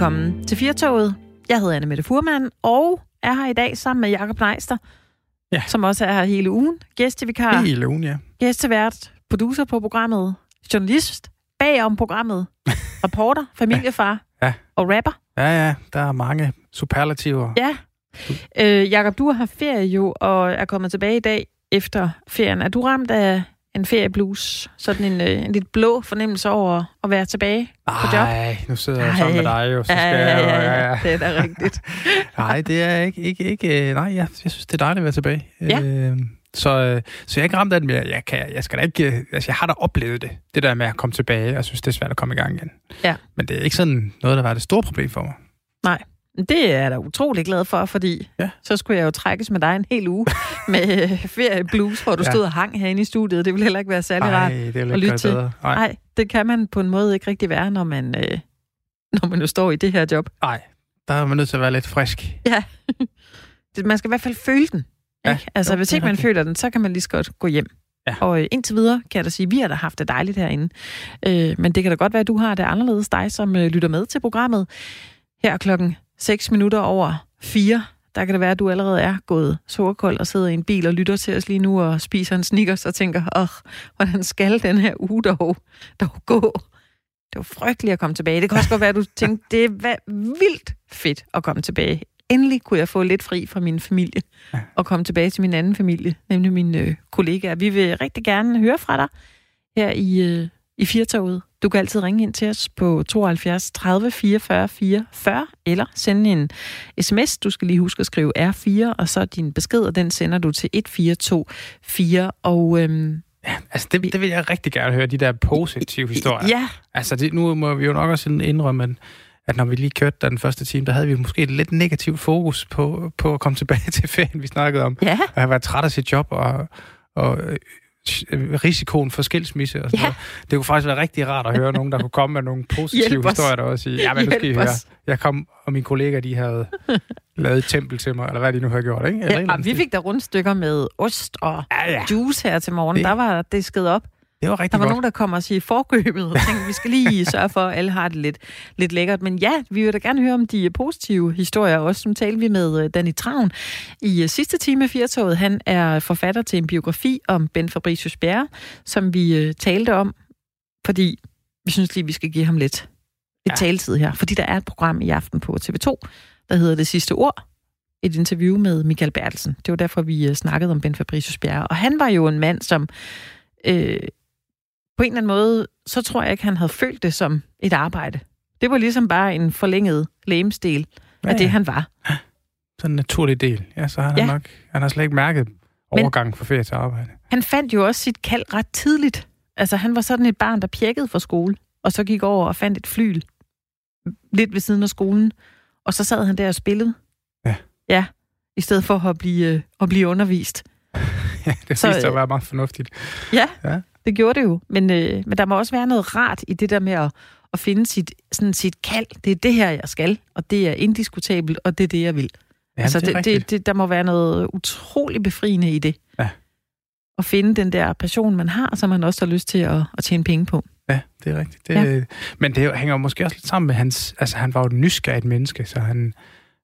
Velkommen til Firtoget. Jeg hedder Anne Mette Furman, og er her i dag sammen med Jakob Neister, Ja. som også er her hele ugen. Gæstevikar, Hele ugen, ja. gæstevært, producer på programmet, journalist bagom programmet, reporter, familiefar Ja. og rapper. Ja, ja, der er mange superlativer. Ja. Øh, Jakob, du har ferie jo, og er kommet tilbage i dag efter ferien. Er du ramt af en ferieblues? Sådan en, øh, en lidt blå fornemmelse over at være tilbage på job? Nej, nu sidder jeg sammen med dig jo, så skal ja, jeg jo... ja, ja, det er da rigtigt. Nej, det er ikke... ikke, ikke øh, nej, jeg, jeg synes, det er dejligt at være tilbage. Ja. Øh, så, øh, så jeg er ikke ramt af det, men jeg, jeg, kan, jeg skal da ikke... Altså, jeg har da oplevet det. Det der med at komme tilbage. Jeg synes, det er svært at komme i gang igen. Ja. Men det er ikke sådan noget, der var det store problem for mig. Nej, det er jeg da utrolig glad for, fordi Ja. så skulle jeg jo trækkes med dig en hel uge med øh, ferieblues, hvor du Ja. stod og hang herinde i studiet. Det ville heller ikke være særlig rart. det at lytte til. Nej, det kan man på en måde ikke rigtig være, når man, øh, når man nu står i det her job. nej. Der er man nødt til at være lidt frisk. Ja, man skal i hvert fald føle den. Ja, Ikke? Altså, jo, hvis ikke man rigtigt. føler den, så kan man lige så godt gå hjem. Ja. Og øh, indtil videre kan jeg da sige, at vi har da haft det dejligt herinde. Øh, men det kan da godt være, at du har det anderledes, dig som øh, lytter med til programmet. Her klokken 6 minutter over 4, der kan det være, at du allerede er gået sukkerkold og sidder i en bil og lytter til os lige nu og spiser en Snickers og tænker, åh, hvordan skal den her uge dog, dog gå? Det var frygteligt at komme tilbage. Det kan også godt være, at du tænkte, det er va- vildt fedt at komme tilbage. Endelig kunne jeg få lidt fri fra min familie og komme tilbage til min anden familie, nemlig mine øh, kollegaer. Vi vil rigtig gerne høre fra dig her i, øh, i Firtoget. Du kan altid ringe ind til os på 72 30 44 44 eller sende en sms. Du skal lige huske at skrive R4, og så din besked, og den sender du til 1424. Og øhm, Ja, altså det, det vil jeg rigtig gerne høre, de der positive historier. ja, Altså, det, nu må vi jo nok også indrømme, at, at når vi lige kørte den første time, der havde vi måske et lidt negativt fokus på, på at komme tilbage til ferien, vi snakkede om. ja, At have været træt af sit job og, og risikoen for skilsmisse og sådan Ja. noget. Det kunne faktisk være rigtig rart at høre nogen, der kunne komme med nogle positive historier, der også sige, ja, men nu skal I høre. Jeg kom, og mine kollegaer, de havde lavet et tempel til mig, eller hvad de nu havde gjort, ikke? Eller ja andet vi stil. fik der rundstykker med ost og Ja, ja. juice her til morgen. Det- Der var det sked op. Det var rigtig Der var godt. nogen, der kom og sige forkøbet, og tænkte, vi skal lige sørge for, at alle har det lidt, lidt lækkert. Men ja, vi vil da gerne høre om de positive historier også. Nu talte vi med øh, Danny Travn i øh, sidste time af Firtoget. Han er forfatter til en biografi om Ben Fabricius Bjerre, som vi øh, talte om, fordi vi synes lige, vi skal give ham lidt, lidt ja. Taletid her. Fordi der er et program i aften på TV2, der hedder Det Sidste Ord. Et interview med Michael Bertelsen. Det var derfor, vi snakkede om Ben Fabricius Bjerre. Og han var jo en mand, som øh, på en eller anden måde, så tror jeg ikke, han havde følt det som et arbejde. Det var ligesom bare en forlænget lægemsdel af det, han var. Sådan en naturlig del. Ja, så har han Ja. nok... Han har slet ikke mærket overgangen fra ferie til arbejde. Han fandt jo også sit kald ret tidligt. Altså, han var sådan et barn, der pjekkede fra skole, og så gik over og fandt et flyl lidt ved siden af skolen, og så sad han der og spillede. Ja. Ja, i stedet for at blive, øh, at blive undervist. Ja, det Så, viste sig øh, at være meget fornuftigt. Ja, Ja. Det gjorde det jo. Men, øh, men der må også være noget rart i det der med at, at finde sit, sådan sit kald. Det er det her, jeg skal, og det er indiskutabelt, og det er det, jeg vil. Ja, altså, det det, det, det, der må være noget utroligt befriende i det. Ja. At finde den der passion, man har, som man også har lyst til at, at tjene penge på. Ja, det er rigtigt. Det, Ja. Men det hænger måske også lidt sammen med hans... Altså, han var jo et nysgerrigt menneske, så han,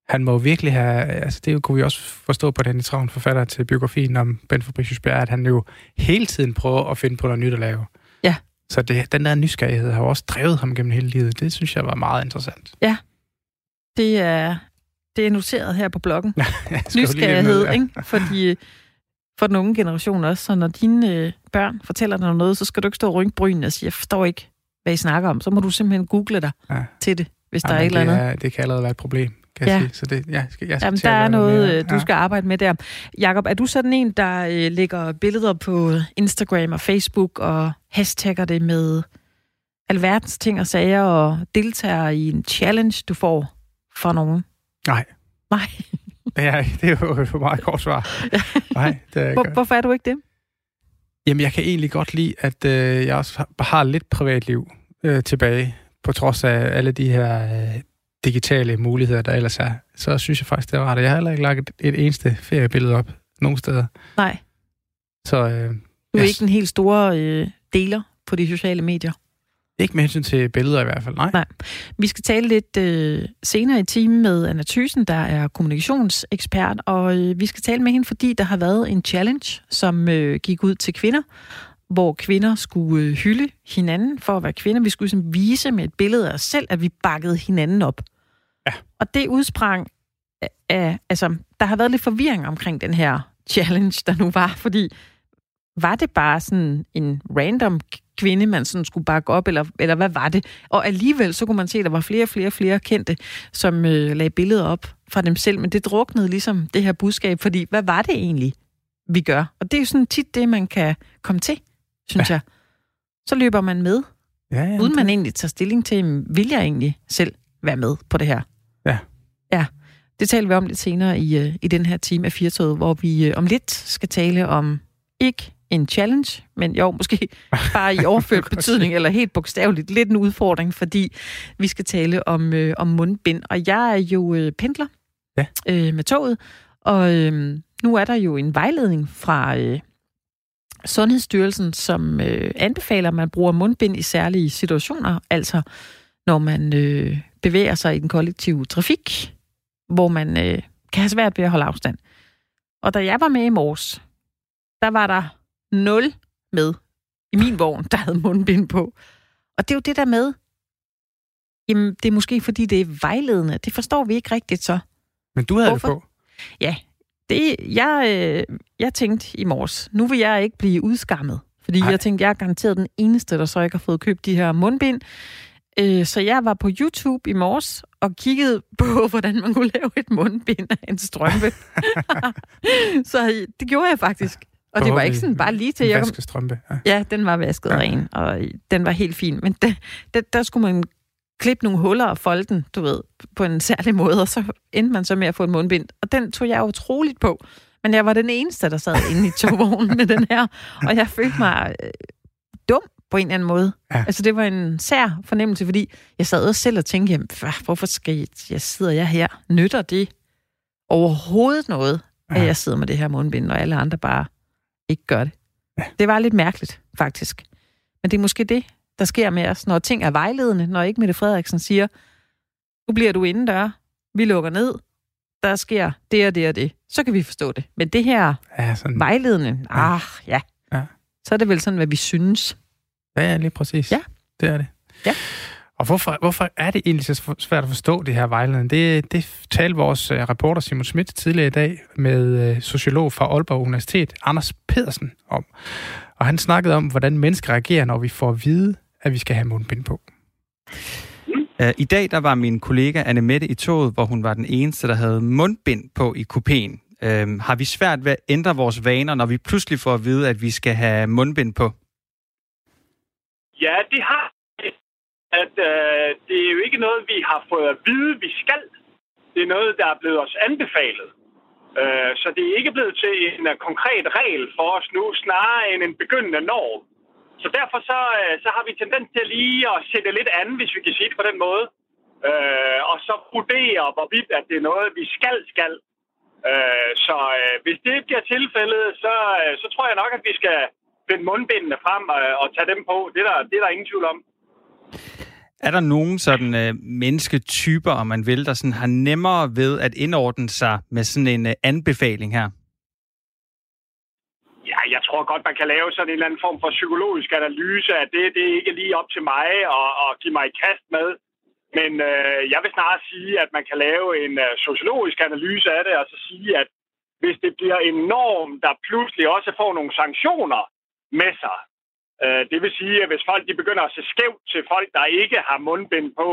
han må jo virkelig have... Altså, det kunne vi også forstå på den Travn forfatter til biografien om Ben Fabricius Bjerre, at han jo hele tiden prøver at finde på noget nyt at lave. Ja. Så det, den der nysgerrighed har jo også drevet ham gennem hele livet. Det synes jeg var meget interessant. Det er, det er noteret her på bloggen. Nysgerrighed, ned, ja. ikke? Fordi, for den unge generation også. Så når dine øh, børn fortæller dig noget, så skal du ikke stå og rynke brynene og sige, jeg forstår ikke, hvad I snakker om. Så må du simpelthen google dig Ja. til det, hvis der er et eller det andet. Er, det kan allerede være et problem, kan Ja. jeg sige. Så det, ja, skal, jeg skal Jamen, der er noget, mere. øh, du skal arbejde med der. Jakob, er du sådan en, der øh, lægger billeder på Instagram og Facebook og hashtagger det med alverdens ting og sager og deltager i en challenge, du får fra nogen? Nej. Nej. Ja, det er jo et meget kort svar. Nej, det er Hvor, godt. hvorfor er du ikke det? Jamen, jeg kan egentlig godt lide, at øh, jeg også har, har lidt privatliv øh, tilbage, på trods af alle de her øh, digitale muligheder, der ellers er. Så synes jeg faktisk, det er rart. Jeg har heller ikke lagt et, et eneste feriebillede op nogen steder. Nej. Så øh, Du er jeg- ikke den helt store øh, deler på de sociale medier. Ikke med hensyn til billeder i hvert fald, nej. Nej. Vi skal tale lidt øh, senere i timen med Anna Thysen, der er kommunikationsekspert, og øh, vi skal tale med hende, fordi der har været en challenge, som øh, gik ud til kvinder, hvor kvinder skulle øh, hylde hinanden for at være kvinder. Vi skulle ligesom vise med et billede af os selv, at vi bakkede hinanden op. Ja. Og det udsprang af, altså, der har været lidt forvirring omkring den her challenge, der nu var, fordi var det bare sådan en random kvinde, man sådan skulle bakke op, eller, eller hvad var det? Og alligevel, så kunne man se, at der var flere og flere flere kendte, som øh, lagde billeder op fra dem selv, men det druknede ligesom det her budskab, fordi hvad var det egentlig, vi gør? Og det er jo sådan tit det, man kan komme til, synes ja. jeg. Så løber man med, Ja, ja, uden det- man egentlig tager stilling til, vil jeg egentlig selv være med på det her? Ja. Det taler vi om lidt senere i, øh, i den her time af Firtoget, hvor vi øh, om lidt skal tale om ikke en challenge, men jo, måske bare i overført betydning, eller helt bogstaveligt, lidt en udfordring, fordi vi skal tale om, øh, om mundbind. Og jeg er jo øh, pendler Ja. øh, med toget, og øh, nu er der jo en vejledning fra øh, Sundhedsstyrelsen, som øh, anbefaler, at man bruger mundbind i særlige situationer, altså når man øh, bevæger sig i den kollektive trafik, hvor man øh, kan have svært ved at holde afstand. Og da jeg var med i morges, der var der nul med i min vogn, der havde mundbind på. Og det er jo det der med, jamen det er måske fordi, det er vejledende. Det forstår vi ikke rigtigt så. Men du havde Hvorfor? det på. Det, jeg, øh, jeg tænkte i morges, nu vil jeg ikke blive udskammet. Fordi Nej. jeg tænkte, jeg er garanteret den eneste, der så ikke har fået købt de her mundbind. Øh, så jeg var på YouTube i morges og kiggede på, hvordan man kunne lave et mundbind af en strømpe. så det gjorde jeg faktisk. Og det var ikke sådan bare lige til, jeg kom, vaskestrømpe. Ja. Ja, den var vasket ja. ren, og den var helt fin. Men der, der, der skulle man klippe nogle huller og folde den, du ved, på en særlig måde, og så endte man så med at få en mundbind. Og den tog jeg utroligt på. Men jeg var den eneste, der sad inde i togvognen med den her, og jeg følte mig øh, dum på en eller anden måde. Ja. Altså, det var en sær fornemmelse, fordi jeg sad også selv og tænkte, jamen, hvorfor skal jeg, jeg sidder jeg her? Nytter det overhovedet noget, at Ja. jeg sidder med det her mundbind, og alle andre bare ikke gør det? Ja. Det var lidt mærkeligt, faktisk. Men det er måske det, der sker med os, når ting er vejledende, når ikke Mette Frederiksen siger, nu bliver du indendør, vi lukker ned, der sker det og det og det. Så kan vi forstå det. Men det her Ja, sådan. vejledende, ah, ja. Ja. Så er det vel sådan, hvad vi synes. Ja, ja, lige præcis. Ja. Det er det. Ja. Og hvorfor, hvorfor er det egentlig så svært at forstå det her vejledning? Det, det talte vores uh, reporter Simon Schmidt tidligere i dag med uh, sociolog fra Aalborg Universitet, Anders Pedersen, om. Og han snakkede om, hvordan mennesker reagerer, når vi får at vide, at vi skal have mundbind på. Uh, I dag der var min kollega Anne Mette i toget, hvor hun var den eneste, der havde mundbind på i kupéen. Uh, har vi svært ved at ændre vores vaner, når vi pludselig får at vide, at vi skal have mundbind på? Ja, det har at øh, det er jo ikke noget, vi har fået at vide, vi skal. Det er noget, der er blevet os anbefalet. Øh, så det er ikke blevet til en uh, konkret regel for os nu, snarere end en begyndende norm. Så derfor så, øh, så har vi tendens til lige at sætte lidt an, hvis vi kan sige det på den måde. Øh, og så vurdere, hvorvidt at det er noget, vi skal, skal. Øh, så øh, hvis det bliver tilfældet, så, øh, så tror jeg nok, at vi skal finde mundbindene frem øh, og tage dem på. Det er, der, det er der ingen tvivl om. Er der nogen sådan uh, mennesketyper, om man vil, der sådan har nemmere ved at indordne sig med sådan en uh, anbefaling her? Ja, jeg tror godt, man kan lave sådan en eller anden form for psykologisk analyse af det. Det er ikke lige op til mig at, at give mig i kast med. Men øh, jeg vil snarere sige, at man kan lave en øh, sociologisk analyse af det, og så sige, at hvis det bliver en norm, der pludselig også får nogle sanktioner med sig, øh, det vil sige, at hvis folk de begynder at se skævt til folk, der ikke har mundbind på,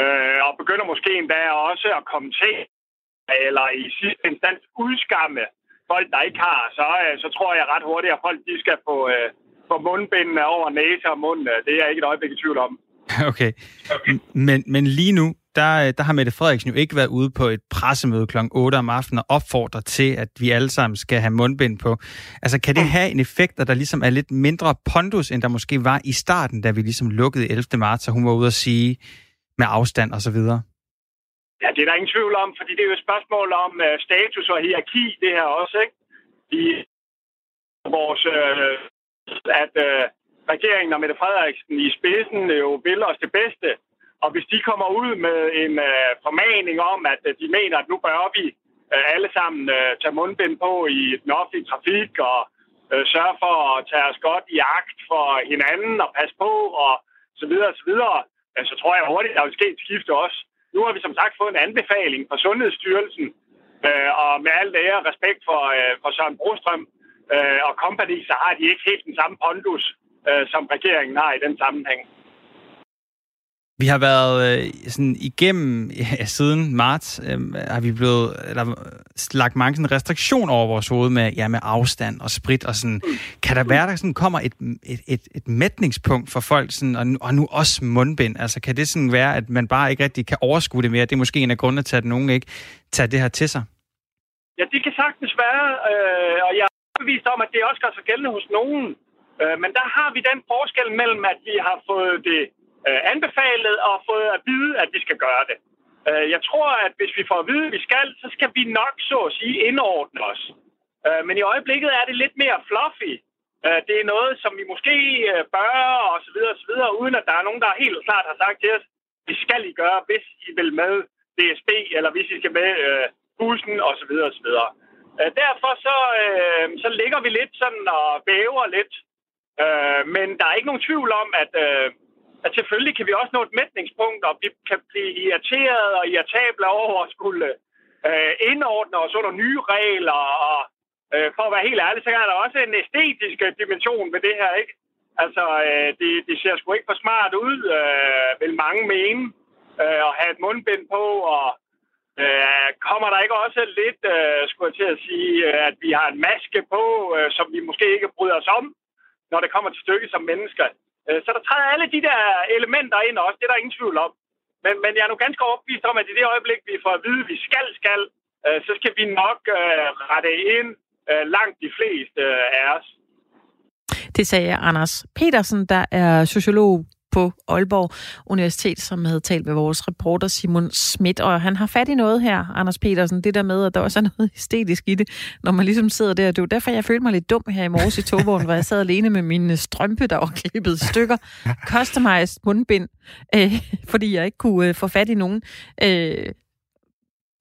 øh, og begynder måske endda også at kommentere, eller i sidste instans udskamme folk, der ikke har, så, øh, så tror jeg ret hurtigt, at folk de skal få, øh, få mundbindene over næse og mund. Øh, det er jeg ikke et øjeblik i tvivl om. Okay. okay. Men, men lige nu, der, der har Mette Frederiksen jo ikke været ude på et pressemøde kl. 8 om aftenen og opfordrer til, at vi alle sammen skal have mundbind på. Altså, kan det have en effekt, at der ligesom er lidt mindre pondus, end der måske var i starten, da vi ligesom lukkede 11. marts, og hun var ude at sige med afstand og så videre? Ja, det er der ingen tvivl om, fordi det er jo et spørgsmål om uh, status og hierarki, det her også, ikke? I vores, uh, at uh, regeringen og Mette Frederiksen i spidsen jo vil os det bedste. Og hvis de kommer ud med en øh, formaning om, at øh, de mener, at nu bør vi øh, alle sammen øh, tage mundbind på i den offentlige trafik og øh, sørge for at tage os godt i agt for hinanden og passe på og så videre og så videre, uh, så tror jeg hurtigt, der vil ske et skifte også. Nu har vi som sagt fået en anbefaling fra Sundhedsstyrelsen, øh, og med al ære og respekt for, øh, for Søren Brostrøm øh, og company, så har de ikke helt den samme pondus, øh, som regeringen har i den sammenhæng. Vi har været øh, sådan igennem ja, siden marts, øh, har vi blevet eller, lagt mange sådan, restriktioner over vores hoved med, ja, med afstand og sprit og sådan. Kan der være, der sådan kommer et, et, et, et mætningspunkt for folk, sådan, og, nu, og nu også mundbind? Altså kan det sådan være, at man bare ikke rigtig kan overskue det mere? Det er måske en af grundene til, at nogen ikke tager det her til sig. Ja, det kan sagtens være, øh, og jeg er bevist om, at det også gør sig gældende hos nogen. Øh, men der har vi den forskel mellem, at vi har fået det øh, anbefalet og fået at vide, at vi skal gøre det. Øh, jeg tror, at hvis vi får at vide, at vi skal, så skal vi nok, så at sige, indordne os. Øh, men i øjeblikket er det lidt mere fluffy. Øh, det er noget, som vi måske øh, bør, og så videre, og så videre, uden at der er nogen, der helt klart har sagt til os, vi skal I gøre, hvis I vil med DSB, eller hvis I skal med øh, bussen, og så videre, og så videre. Øh, derfor så, øh, så ligger vi lidt sådan og væver lidt. Øh, men der er ikke nogen tvivl om, at... Øh, at selvfølgelig kan vi også nå et mætningspunkt, og vi kan blive irriteret og irritable over at skulle øh, indordne os under nye regler. Og øh, for at være helt ærlig, så er der også en æstetisk dimension ved det her, ikke? Altså, øh, det, det ser sgu ikke for smart ud, øh, vil mange mene, øh, at have et mundbind på, og øh, kommer der ikke også lidt, øh, skulle jeg til at sige, at vi har en maske på, øh, som vi måske ikke bryder os om, når det kommer til stykket som mennesker. Øh, så der træder alle de der elementer ind også, det er der ingen tvivl om. Men, men jeg er nu ganske overbevist om, at i det øjeblik, vi får at vide, at vi skal, skal, øh, så skal vi nok øh, rette ind øh, langt de fleste af os. Det sagde Anders Petersen, der er sociolog på Aalborg Universitet, som havde talt med vores reporter Simon Schmidt. Og han har fat i noget her, Anders Petersen, det der med, at der også er noget æstetisk i det, når man ligesom sidder der. Det var derfor, jeg følte mig lidt dum her i morges i togvognen, hvor jeg sad alene med mine strømpe, der var klippet stykker. Customized mundbind, øh, fordi jeg ikke kunne øh, få fat i nogen. Øh,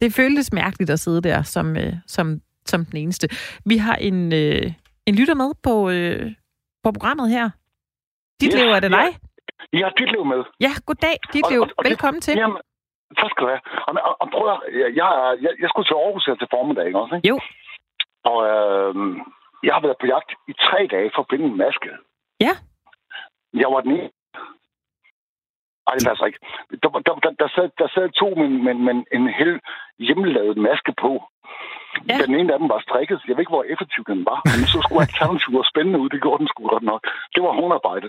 det føltes mærkeligt at sidde der som, øh, som, som den eneste. Vi har en, øh, en lytter med på, øh, på programmet her. Dit ja, lever er det dig? Ja. I har dit liv med. Ja, goddag, dit liv. Velkommen det, til. Jamen, tak skal du have. Og, og, og prøv at, jeg, jeg, jeg, jeg skulle til Aarhus her til formiddag, ikke også? Ikke? Jo. Og øh, jeg har været på jagt i tre dage for at finde en maske. Ja. Jeg var den ene. Ej, det passer ikke. Der, der, der, der, sad, der sad to med, med, med en helt hjemmelavet maske på. Ja. Den ene af dem var strikket. Jeg ved ikke, hvor effektiv den var. Men så skulle alternativet være spændende ud. Det gjorde den sgu godt nok. Det var håndarbejde.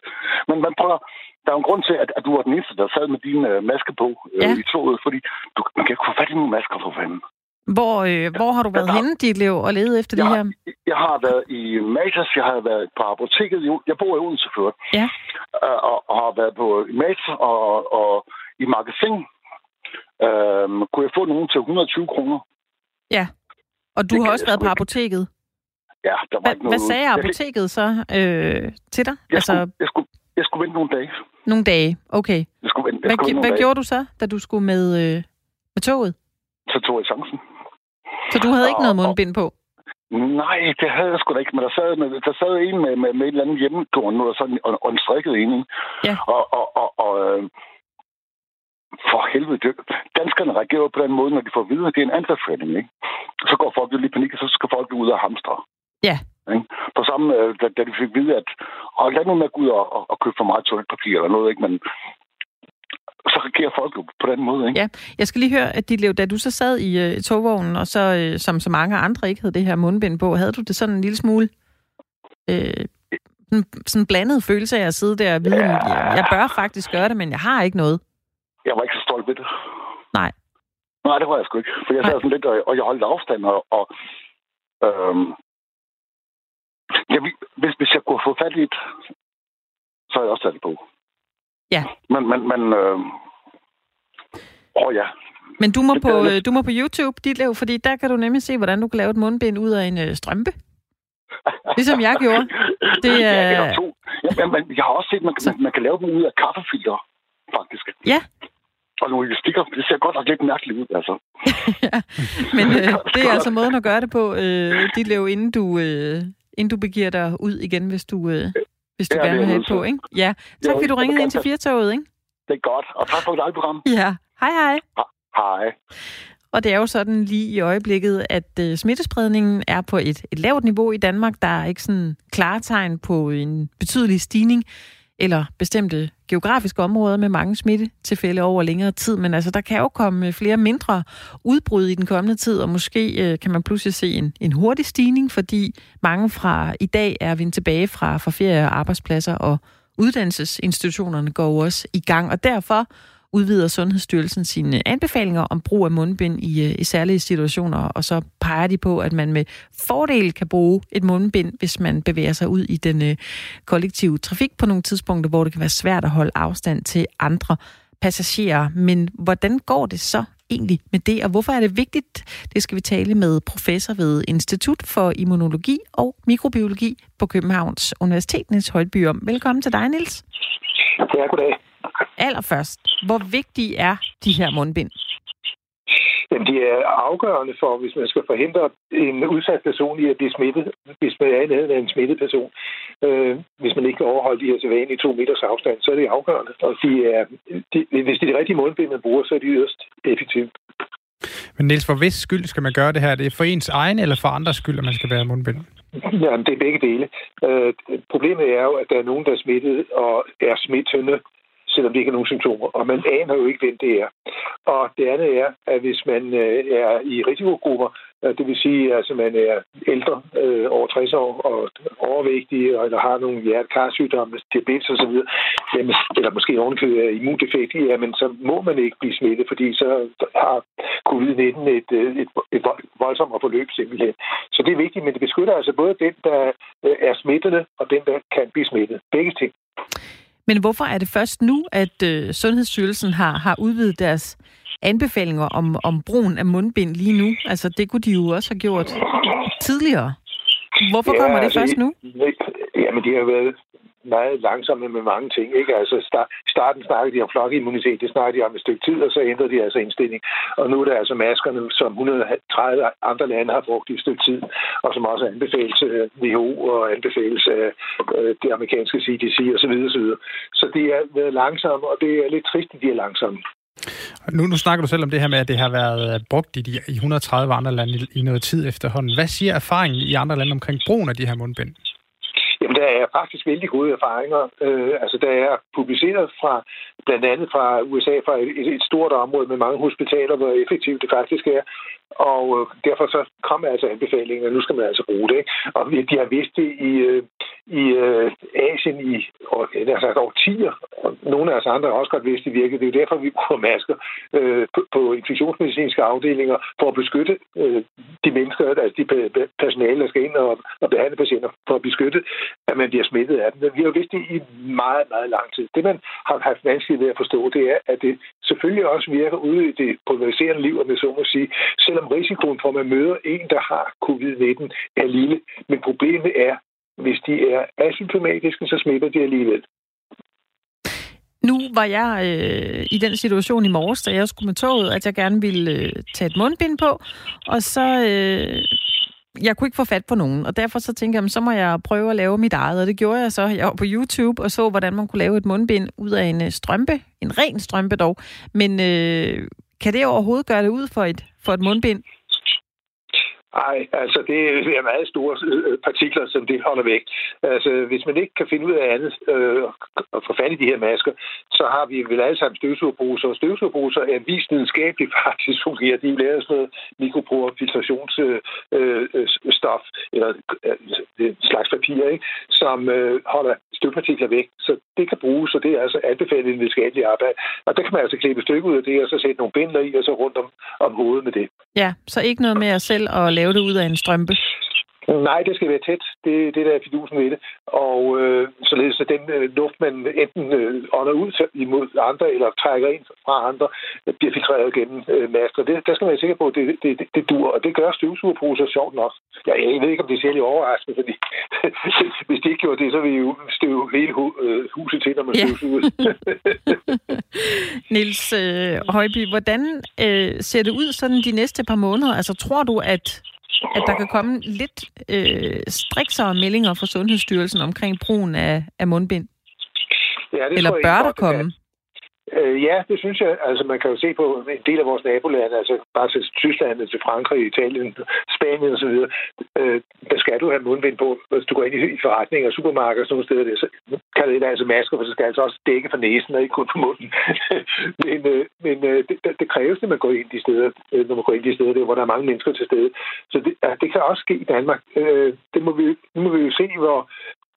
Men man prøver... Der er en grund til, at, at du var den eneste, der sad med din uh, maske på uh, ja. i toget, fordi du, man kan ikke få fat i nogle masker for fanden. Hvor, øh, hvor har du været henne, dit liv, og levet efter jeg, de her? Jeg har været i Matas, jeg har været på apoteket. Jeg bor i Odense før. Ja. Uh, og, og, har været på Matas og, og i magasin. Uh, kunne jeg få nogen til 120 kroner? Ja. Og du det har også været på apoteket? Ja, der var Hva, ikke noget... Hvad sagde apoteket så øh, til dig? Jeg, altså... skulle, jeg, skulle, jeg skulle vente nogle dage. Nogle dage, okay. Jeg skulle vente, jeg hvad skulle vente hvad dage. gjorde du så, da du skulle med, øh, med toget? Så tog jeg chancen. Så du havde og, ikke noget mundbind på? Nej, det havde jeg sgu da ikke, men der sad, med, der sad en med, med, med et eller andet hjemmegående, og, sådan, og, og en strikket en. Ja. Og, og, og, og øh, for helvede, det, danskerne reagerer på den måde, når de får videre, det er en anfaldsfredning, ikke? Så går folk jo lige panik, og så skal folk ud og hamstre. Ja. Ikke? På samme, øh, da, da de fik vide, at og lad nu med at gå ud og, og, og købe for meget toiletpapir eller noget, ikke? Men så reagerer folk jo på den måde, ikke? Ja, jeg skal lige høre, at dit liv, da du så sad i uh, togvognen, og så uh, som så mange andre ikke havde det her mundbind på, havde du det sådan en lille smule øh, sådan, sådan blandet følelse af at sidde der og vide, ja. jeg bør faktisk gøre det, men jeg har ikke noget? Jeg var ikke så stolt ved det. Nej. Nej, det var jeg sgu ikke. For jeg sad sådan lidt, og, jeg holdt afstand, og, og øhm, ja, hvis, hvis jeg kunne få fat i et, så havde jeg også taget det på. Ja. Men, men, men øh, åh ja. Men du må, på, du må på YouTube, dit liv, fordi der kan du nemlig se, hvordan du kan lave et mundbind ud af en øh, strømpe. Ligesom jeg gjorde. Det er... Ja, eller to. Ja, men jeg har også set, at man, man, man kan lave dem ud af kaffefilter, faktisk. Ja. Og nogle stikker, det ser godt nok lidt mærkeligt ud, altså. ja. Men øh, det er altså måden at gøre det på, øh, dit lev, inden du, øh, inden du begiver dig ud igen, hvis du, øh, hvis du ja, gerne vil have på, ikke? Ja. Tak, fordi du ringede ind til Firtoget, ikke? Det er godt, og tak for et program. Ja. Hej, hej. Hej. Og det er jo sådan lige i øjeblikket, at øh, smittespredningen er på et, et lavt niveau i Danmark. Der er ikke sådan klare tegn på en betydelig stigning eller bestemte geografiske områder med mange smittetilfælde over længere tid. Men altså, der kan jo komme øh, flere mindre udbrud i den kommende tid, og måske øh, kan man pludselig se en, en hurtig stigning, fordi mange fra i dag er vendt tilbage fra, fra ferie og arbejdspladser, og uddannelsesinstitutionerne går også i gang. Og derfor udvider Sundhedsstyrelsen sine anbefalinger om brug af mundbind i, øh, i særlige situationer, og så peger de på, at man med fordel kan bruge et mundbind, hvis man bevæger sig ud i den øh, kollektive trafik på nogle tidspunkter, hvor det kan være svært at holde afstand til andre passagerer. Men hvordan går det så egentlig med det, og hvorfor er det vigtigt? Det skal vi tale med professor ved Institut for Immunologi og Mikrobiologi på Københavns Universitet, Niels Højby om. Velkommen til dig, Niels. Ja, goddag. Allerførst, hvor vigtige er de her mundbind? Jamen, de er afgørende for, hvis man skal forhindre en udsat person i at blive smittet, hvis man er af en smittet person. Øh, hvis man ikke kan overholde de her sædvanlige to meters afstand, så er det afgørende. Og de er, de, hvis det er de rigtige mundbind, man bruger, så er de yderst effektive. Men Niels, for hvis skyld skal man gøre det her? Det er for ens egen eller for andres skyld, at man skal være mundbind? Jamen, det er begge dele. Øh, problemet er jo, at der er nogen, der er smittet og er smittende selvom det ikke er nogen symptomer. Og man aner jo ikke, hvem det er. Og det andet er, at hvis man øh, er i risikogrupper, øh, det vil sige, at altså, man er ældre, øh, over 60 år, og overvægtig, eller har nogle hjertekarsygdomme, altså diabetes osv., jamen, eller måske ovenkøbet er immundefekt, jamen, så må man ikke blive smittet, fordi så har covid-19 øh, et, et, et voldsomt forløb simpelthen. Så det er vigtigt, men det beskytter altså både den, der øh, er smittende, og den, der kan blive smittet. Begge ting. Men hvorfor er det først nu, at øh, Sundhedsstyrelsen har, har udvidet deres anbefalinger om, om brugen af mundbind lige nu? Altså, det kunne de jo også have gjort tidligere. Hvorfor ja, kommer det altså, først nu? Jamen, de har været meget langsomme med mange ting. Ikke? Altså, start, starten snakkede de om flokimmunitet, det snakkede de om et stykke tid, og så ændrede de altså indstilling. Og nu er der altså maskerne, som 130 andre lande har brugt i et stykke tid, og som også anbefales øh, af WHO og anbefales af det amerikanske CDC osv. osv. Så det er været langsomt, og det er lidt trist, at de er langsomme. Nu, nu snakker du selv om det her med, at det har været brugt i, de, i 130 andre lande i, i noget tid efterhånden. Hvad siger erfaringen i andre lande omkring brugen af de her mundbind? Der er faktisk vældig gode erfaringer. Øh, altså, der er publiceret fra, blandt andet fra USA, fra et, et stort område med mange hospitaler, hvor effektivt det faktisk er. Og øh, derfor så kom altså anbefalingen, at nu skal man altså bruge det. Ikke? Og de har vidst det i, øh, i øh, Asien i altså, årtier. Og nogle af os andre har også godt vidst, det virkede. Det er jo derfor, vi bruger masker øh, på, på infektionsmedicinske afdelinger for at beskytte øh, de mennesker, altså de personale, der skal ind og, og behandle patienter, for at beskytte, at man bliver smittet af dem. Men vi har jo vidst det i meget, meget lang tid. Det, man har haft vanskeligt ved at forstå, det er, at det selvfølgelig også virker ude i det polariserende liv, om jeg så må sige, selvom risikoen for, at man møder en, der har covid-19, er lille. Men problemet er, hvis de er asymptomatiske, så smitter de alligevel. Nu var jeg øh, i den situation i morges, da jeg skulle med toget, at jeg gerne ville øh, tage et mundbind på, og så... Øh, jeg kunne ikke få fat på nogen, og derfor så tænkte jeg, så må jeg prøve at lave mit eget, og det gjorde jeg så. Jeg var på YouTube og så, hvordan man kunne lave et mundbind ud af en øh, strømpe, en ren strømpe dog. Men øh, kan det overhovedet gøre det ud for et, for et mundbind? Nej, altså det er meget store øh, partikler, som det holder væk. Altså hvis man ikke kan finde ud af andet øh, og få fat i de her masker, så har vi vel alle sammen støvsugerbruser, Og støvsugerbruser er vist videnskabeligt faktisk fungerer. De er lavet sådan noget mikroporfiltrationsstof, øh, øh, eller øh, slags papir, ikke? som øh, holder støvpartikler væk. Så det kan bruges, og det er altså anbefalet i videnskabeligt arbejde. Og der kan man altså klippe et stykke ud af det, og så sætte nogle binder i, og så rundt om, om hovedet med det. Ja, så ikke noget med at selv at lave det ud af en strømpe? Nej, det skal være tæt. Det, det der er fidusen ved det. Og øh, således at den øh, luft, man enten øh, ånder ud imod andre, eller trækker ind fra andre, bliver filtreret gennem øh, masker. Det, der skal man være sikker på, at det, det, det, det dur. Og det gør støvsugerposer sjovt nok. Ja, jeg ved ikke, om det er særlig overraskende, fordi hvis de ikke gjorde det, så ville vi jo støve hele hu, øh, huset til, når man ja. støvsuger. Nils øh, Højby, hvordan øh, ser det ud sådan de næste par måneder? Altså, tror du, at at der kan komme lidt øh, striksere meldinger fra Sundhedsstyrelsen omkring brugen af, af mundbind? Ja, det Eller bør der komme? Øh, ja, det synes jeg. Altså, man kan jo se på en del af vores nabolande, altså bare til Tyskland, til Frankrig, Italien, Spanien osv., øh, der skal du have mundbind på, hvis du går ind i forretninger, supermarkeder og sådan nogle steder. Der, så kan det altså masker, for så skal altså også dække for næsen og ikke kun for munden. men øh, men øh, det, det, kræves, når man går ind de steder, øh, når man går ind de steder, der, hvor der er mange mennesker til stede. Så det, altså, det kan også ske i Danmark. Øh, det må vi, nu må vi jo se, hvor,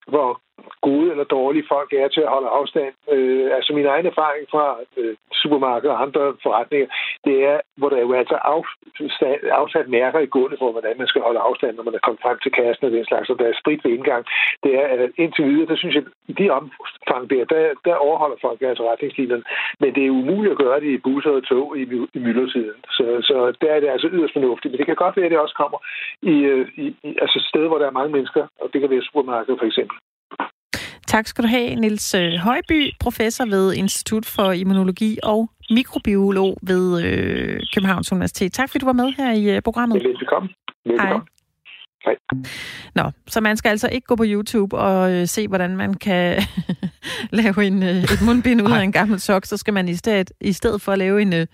hvor gode eller dårlige folk er til at holde afstand. Øh, altså min egen erfaring fra øh, supermarkeder og andre forretninger, det er, hvor der jo altså afsat, afsat mærker i gulvet for, hvordan man skal holde afstand, når man er kommet frem til kassen og den slags, og der er sprit ved indgang. Det er, at indtil videre, der synes jeg, i de omfang der, der, der overholder folk altså retningslinjerne. Men det er umuligt at gøre det i busser og tog i, i myldretiden. Så, så der er det altså yderst fornuftigt. Men det kan godt være, at det også kommer i, øh, i, i altså steder, hvor der er mange mennesker, og det kan være supermarkeder for eksempel. Tak skal du have, Nils øh, Højby, professor ved Institut for Immunologi og mikrobiolog ved øh, Københavns Universitet. Tak fordi du var med her i øh, programmet. Velkommen. Velkommen. Hej. Nå, så man skal altså ikke gå på YouTube og øh, se, hvordan man kan lave en, øh, et mundbind ud af en gammel sok. Så skal man i stedet, i stedet for at lave en, øh,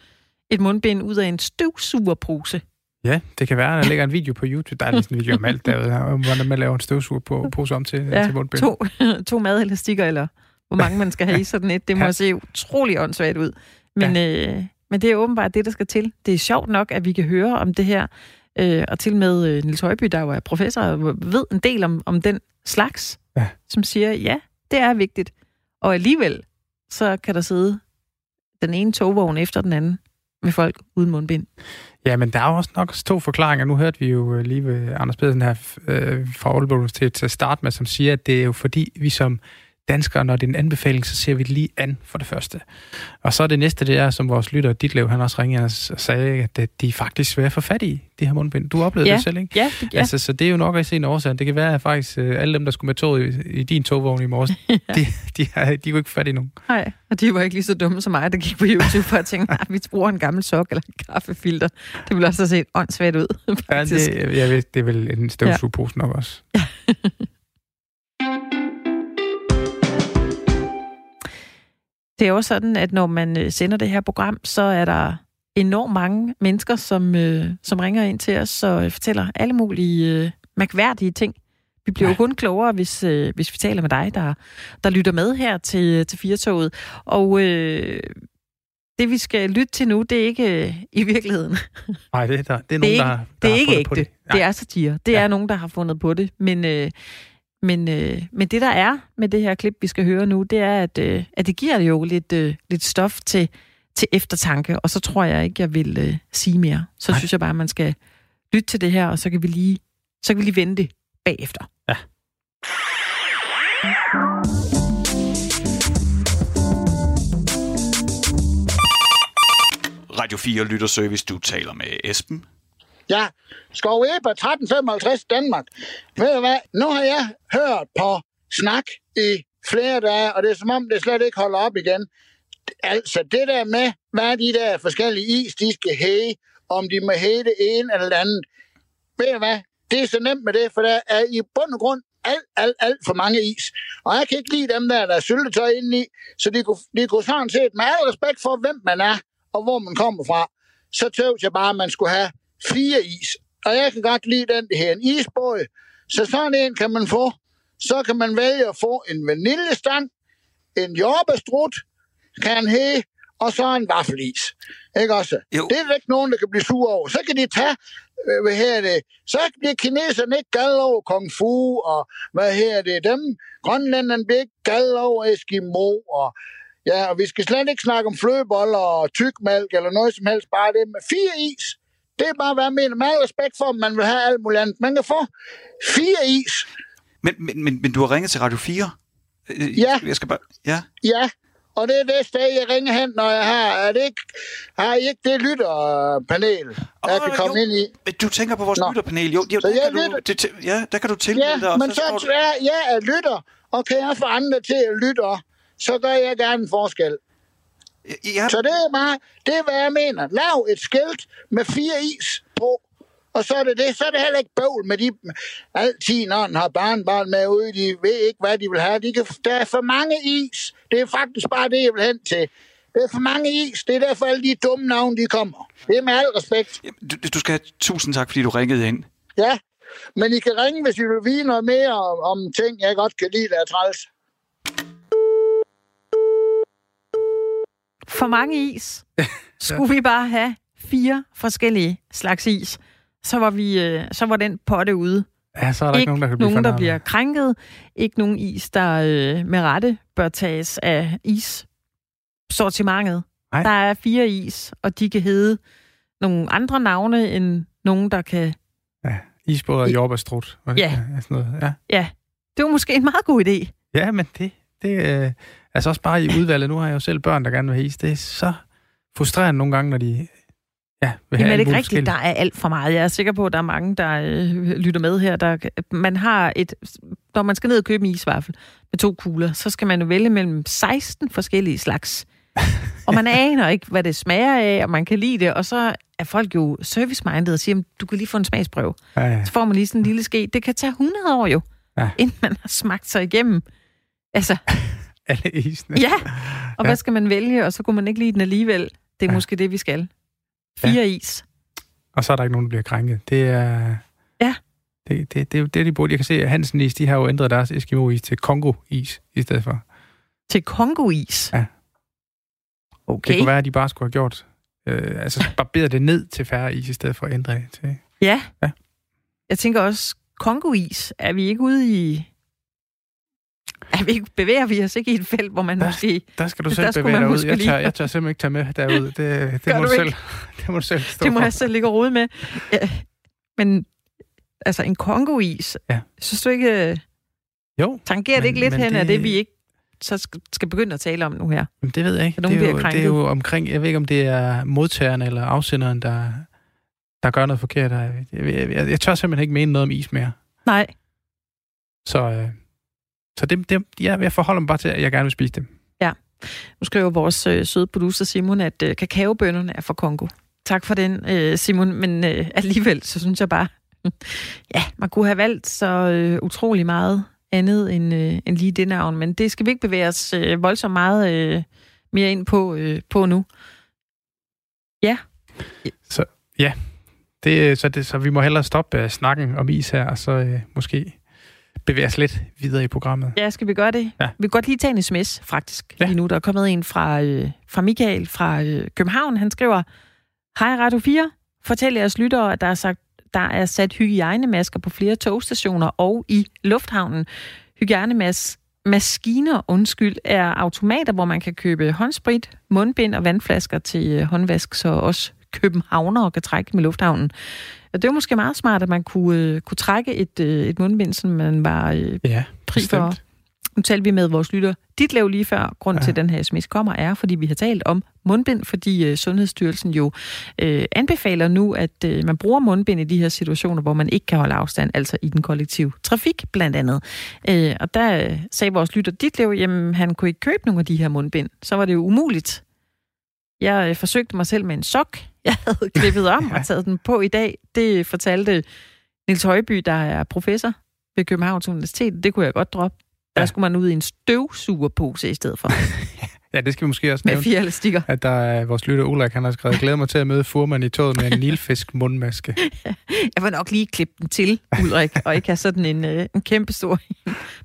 et mundbind ud af en støvsugerpose. Ja, det kan være, der ligger en video på YouTube. Der er næsten en video om alt derude, om hvordan man laver en støvsuger på pose om til, ja, til mundbind. To, to madelastikker, eller hvor mange man skal have i sådan et. Det må ja. se utrolig åndssvagt ud. Men, ja. øh, men det er åbenbart det, der skal til. Det er sjovt nok, at vi kan høre om det her. Øh, og til med øh, Nils Højby, der jo er professor, og ved en del om, om den slags, ja. som siger, ja, det er vigtigt. Og alligevel, så kan der sidde den ene togvogn efter den anden med folk uden mundbind. Ja, men der er jo også nok to forklaringer. Nu hørte vi jo øh, lige ved Anders Pedersen her øh, fra Aalborg Universitet til at starte med, som siger, at det er jo fordi, vi som danskere, når det er en anbefaling, så ser vi det lige an for det første. Og så det næste, det er, som vores lytter Ditlev, han også ringede og sagde, at de er faktisk svære for fat i, de her mundbind. Du oplevede ja. det selv, ikke? Ja, det, ja. Altså, så det er jo nok at se en årsag. Det kan være, at faktisk øh, alle dem, der skulle med tog i, i din togvogn i morges, ja. de, de, har, de kunne ikke fat i nogen. Nej, og de var ikke lige så dumme som mig, der gik på YouTube for at tænke, at vi bruger en gammel sok eller en kaffefilter. Det ville også have set åndssvagt ud. Ja, det, jeg ved, det er vel en støvsugepose ja. nok også. Ja. Det er jo sådan, at når man øh, sender det her program, så er der enormt mange mennesker, som, øh, som ringer ind til os og fortæller alle mulige øh, mærkværdige ting. Vi bliver jo kun klogere, hvis, øh, hvis vi taler med dig, der, der lytter med her til, til Firtoget. Og øh, det, vi skal lytte til nu, det er ikke øh, i virkeligheden. Nej, det, der, det er nogen, det er ikke, der, der det er har ikke ægte. ægte. Det. det er satire. Det ja. er nogen, der har fundet på det. Men, øh, men, øh, men det, der er med det her klip, vi skal høre nu, det er, at, øh, at det giver jo lidt, øh, lidt stof til, til eftertanke, og så tror jeg ikke, jeg vil øh, sige mere. Så Nej. synes jeg bare, at man skal lytte til det her, og så kan vi lige, så kan vi lige vente bagefter. Ja. Radio 4 Lytterservice, du taler med Esben. Ja, Skov Eber 1355 Danmark. Ved du hvad, nu har jeg hørt på snak i flere dage, og det er som om, det slet ikke holder op igen. Altså, det der med, hvad de der forskellige is, de skal hæge, om de må hæge det ene eller det andet. Ved du hvad, det er så nemt med det, for der er i bund og grund alt, alt, alt for mange is. Og jeg kan ikke lide dem der, der er syltetøj i så de kunne, de kunne sådan set, med al respekt for, hvem man er, og hvor man kommer fra, så tøvs jeg bare, at man skulle have fire is. Og jeg kan godt lide den, her en isbåd. Så sådan en kan man få. Så kan man vælge at få en vaniljestang, en jordbærstrut, kan have, og så en vaffelis. Ikke også? Jo. Det er der ikke nogen, der kan blive sur over. Så kan de tage, øh, hvad her det, så bliver kineserne ikke gal over kung fu, og hvad her det, dem, grønlænderne bliver ikke gal over Eskimo, og ja, og vi skal slet ikke snakke om flødeboller og tykmælk eller noget som helst, bare det med fire is, Det er bare, hvad jeg mener. Med al respekt for, at man vil have alt muligt andet. Man kan få fire is. Men, men, men, men du har ringet til Radio 4? Øh, Ja. Jeg skal bare... Ja. Ja, og det er det sted, jeg ringer hen, når jeg har. Er det ikke, har I ikke det lytterpanel, jeg Åh, kan komme jo. ind i? Du tænker på vores Nå. lytterpanel. Jo, jo Så der, jeg kan du, lytter- det, det- ja, der kan du tilmelde dig. Ja, men så står du- er jeg er lytter, og kan jeg få andre til at lytte, så gør jeg gerne en forskel. Ja, Så det er bare, det er, hvad jeg mener. Lav et skilt med fire is på, og så er det det. Så er det heller ikke bøvl med de... Altid, når den har barnbarn med ude, de ved ikke, hvad de vil have. De kan, der er for mange is. Det er faktisk bare det, jeg vil hen til. Det er for mange is. Det er derfor, alle de dumme navne, de kommer. Det er med al respekt. Du, du skal have tusind tak, fordi du ringede ind. Ja, men I kan ringe, hvis I vil vide noget mere om, om ting, jeg godt kan lide, der er træls. For mange is. Skulle vi bare have fire forskellige slags is, så var, vi, øh, så var den potte ude. Ja, så er der ikke, nogen, der kan blive nogen, der bliver krænket. Ikke nogen is, der øh, med rette bør tages af is-sortimentet. Nej. Der er fire is, og de kan hedde nogle andre navne end nogen, der kan... Ja, isbåd og jordbærstrut. Ja. ja. Sådan noget. Ja. Ja, det var måske en meget god idé. ja, men det... det øh, altså også bare i udvalget. Nu har jeg jo selv børn, der gerne vil have is. Det er så frustrerende nogle gange, når de ja, vil have Jamen er det alt ikke rigtigt, der er alt for meget. Jeg er sikker på, at der er mange, der øh, lytter med her. Der, man har et, når man skal ned og købe en isvaffel med to kugler, så skal man vælge mellem 16 forskellige slags. Og man aner ikke, hvad det smager af, og man kan lide det. Og så er folk jo service-minded og siger, du kan lige få en smagsprøve. Ja, ja. Så får man lige sådan en lille ske. Det kan tage 100 år jo, Ja. inden man har smagt sig igennem. Altså, Alle isene. ja. Og Ja. hvad skal man vælge? Og så kunne man ikke lide den alligevel. Det er Ja. måske det, vi skal. Fire is. Og så er der ikke nogen, der bliver krænket. Det er... Ja. Det, det, det, er det, de burde. Jeg kan se, at Hansen Is, de har jo ændret deres Eskimo-is til Kongo-is i stedet for. Til Kongo-is. Ja. Okay. Det kunne være, at de bare skulle have gjort... Øh, altså barberet det ned til færre is, i stedet for at ændre det til... Ja. Ja. Jeg tænker også, Kongo-is, er vi ikke ude i... Er vi ikke, bevæger vi os ikke i et felt, hvor man Der- måske... Der skal du selv bevæge dig ud. Jeg tør, jeg tør simpelthen ikke tage med derud. Det, det, må du selv, det må du selv stå Det må for. jeg selv ligge og rode med. Ja. Men altså, en Kongo-is, Ja. synes du ikke... øh, Jo, Tangerer det Men- ikke lidt hen af det- det, vi ikke så skal, skal begynde at tale om nu her? men det ved jeg ikke. Det er, jo, det er jo omkring... Jeg ved ikke, om det er modtageren eller afsenderen, der, der gør noget forkert. Jeg, jeg, jeg, jeg, jeg tør simpelthen ikke mene noget om is mere. Nej. Så, øh, så det, det, ja, jeg forholder mig bare til, at jeg gerne vil spise dem. Nu skriver vores øh, søde producer Simon, at øh, kakaobønnerne er fra Kongo. Tak for den, øh, Simon. Men øh, alligevel, så synes jeg bare, ja, man kunne have valgt så øh, utrolig meget andet end, øh, end lige det navn. Men det skal vi ikke bevæge os øh, voldsomt meget øh, mere ind på, øh, på nu. Det, så, det, så vi må hellere stoppe uh, snakken om is her, og så uh, måske bevæge os lidt videre i programmet. Ja, skal vi gøre det? Ja. Vi kan godt lige tage en sms, faktisk, Ja. lige nu. Der er kommet en fra, øh, fra Michael fra øh, København. Han skriver, Hej Radio 4. Fortæl jeres lyttere, at der er, sagt, der er sat hygiejnemasker på flere togstationer og i lufthavnen. Hygiejnemas maskiner, undskyld, er automater, hvor man kan købe håndsprit, mundbind og vandflasker til øh, håndvask, så også københavnere kan trække med lufthavnen. Og det er jo måske meget smart, at man kunne, øh, kunne trække et, øh, et mundbind, som man var øh, Ja, for. bestemt. Nu talte vi med vores lytter. Dit lav lige før, grund Ja. ja. til, at den her sms kommer, er, fordi vi har talt om mundbind, fordi øh, Sundhedsstyrelsen jo øh, anbefaler nu, at øh, man bruger mundbind i de her situationer, hvor man ikke kan holde afstand, altså i den kollektive trafik blandt andet. Øh, og der øh, sagde vores lytter, dit lav, jamen han kunne ikke købe nogle af de her mundbind. Så var det jo umuligt. Jeg øh, forsøgte mig selv med en sok. Jeg havde klippet om og taget den på i dag. Det fortalte Nils Højby, der er professor ved Københavns Universitet. Det kunne jeg godt droppe. Der Ja. skulle man ud i en støvsugerpose i stedet for, Ja, det skal vi måske også med nævne. fire elastikker. At der er vores lytter Ulrik, han har skrevet, glæder mig til at møde Furman i toget med en nilfisk mundmaske. Jeg vil nok lige klippe den til, Ulrik, og ikke have sådan en, øh, en kæmpe stor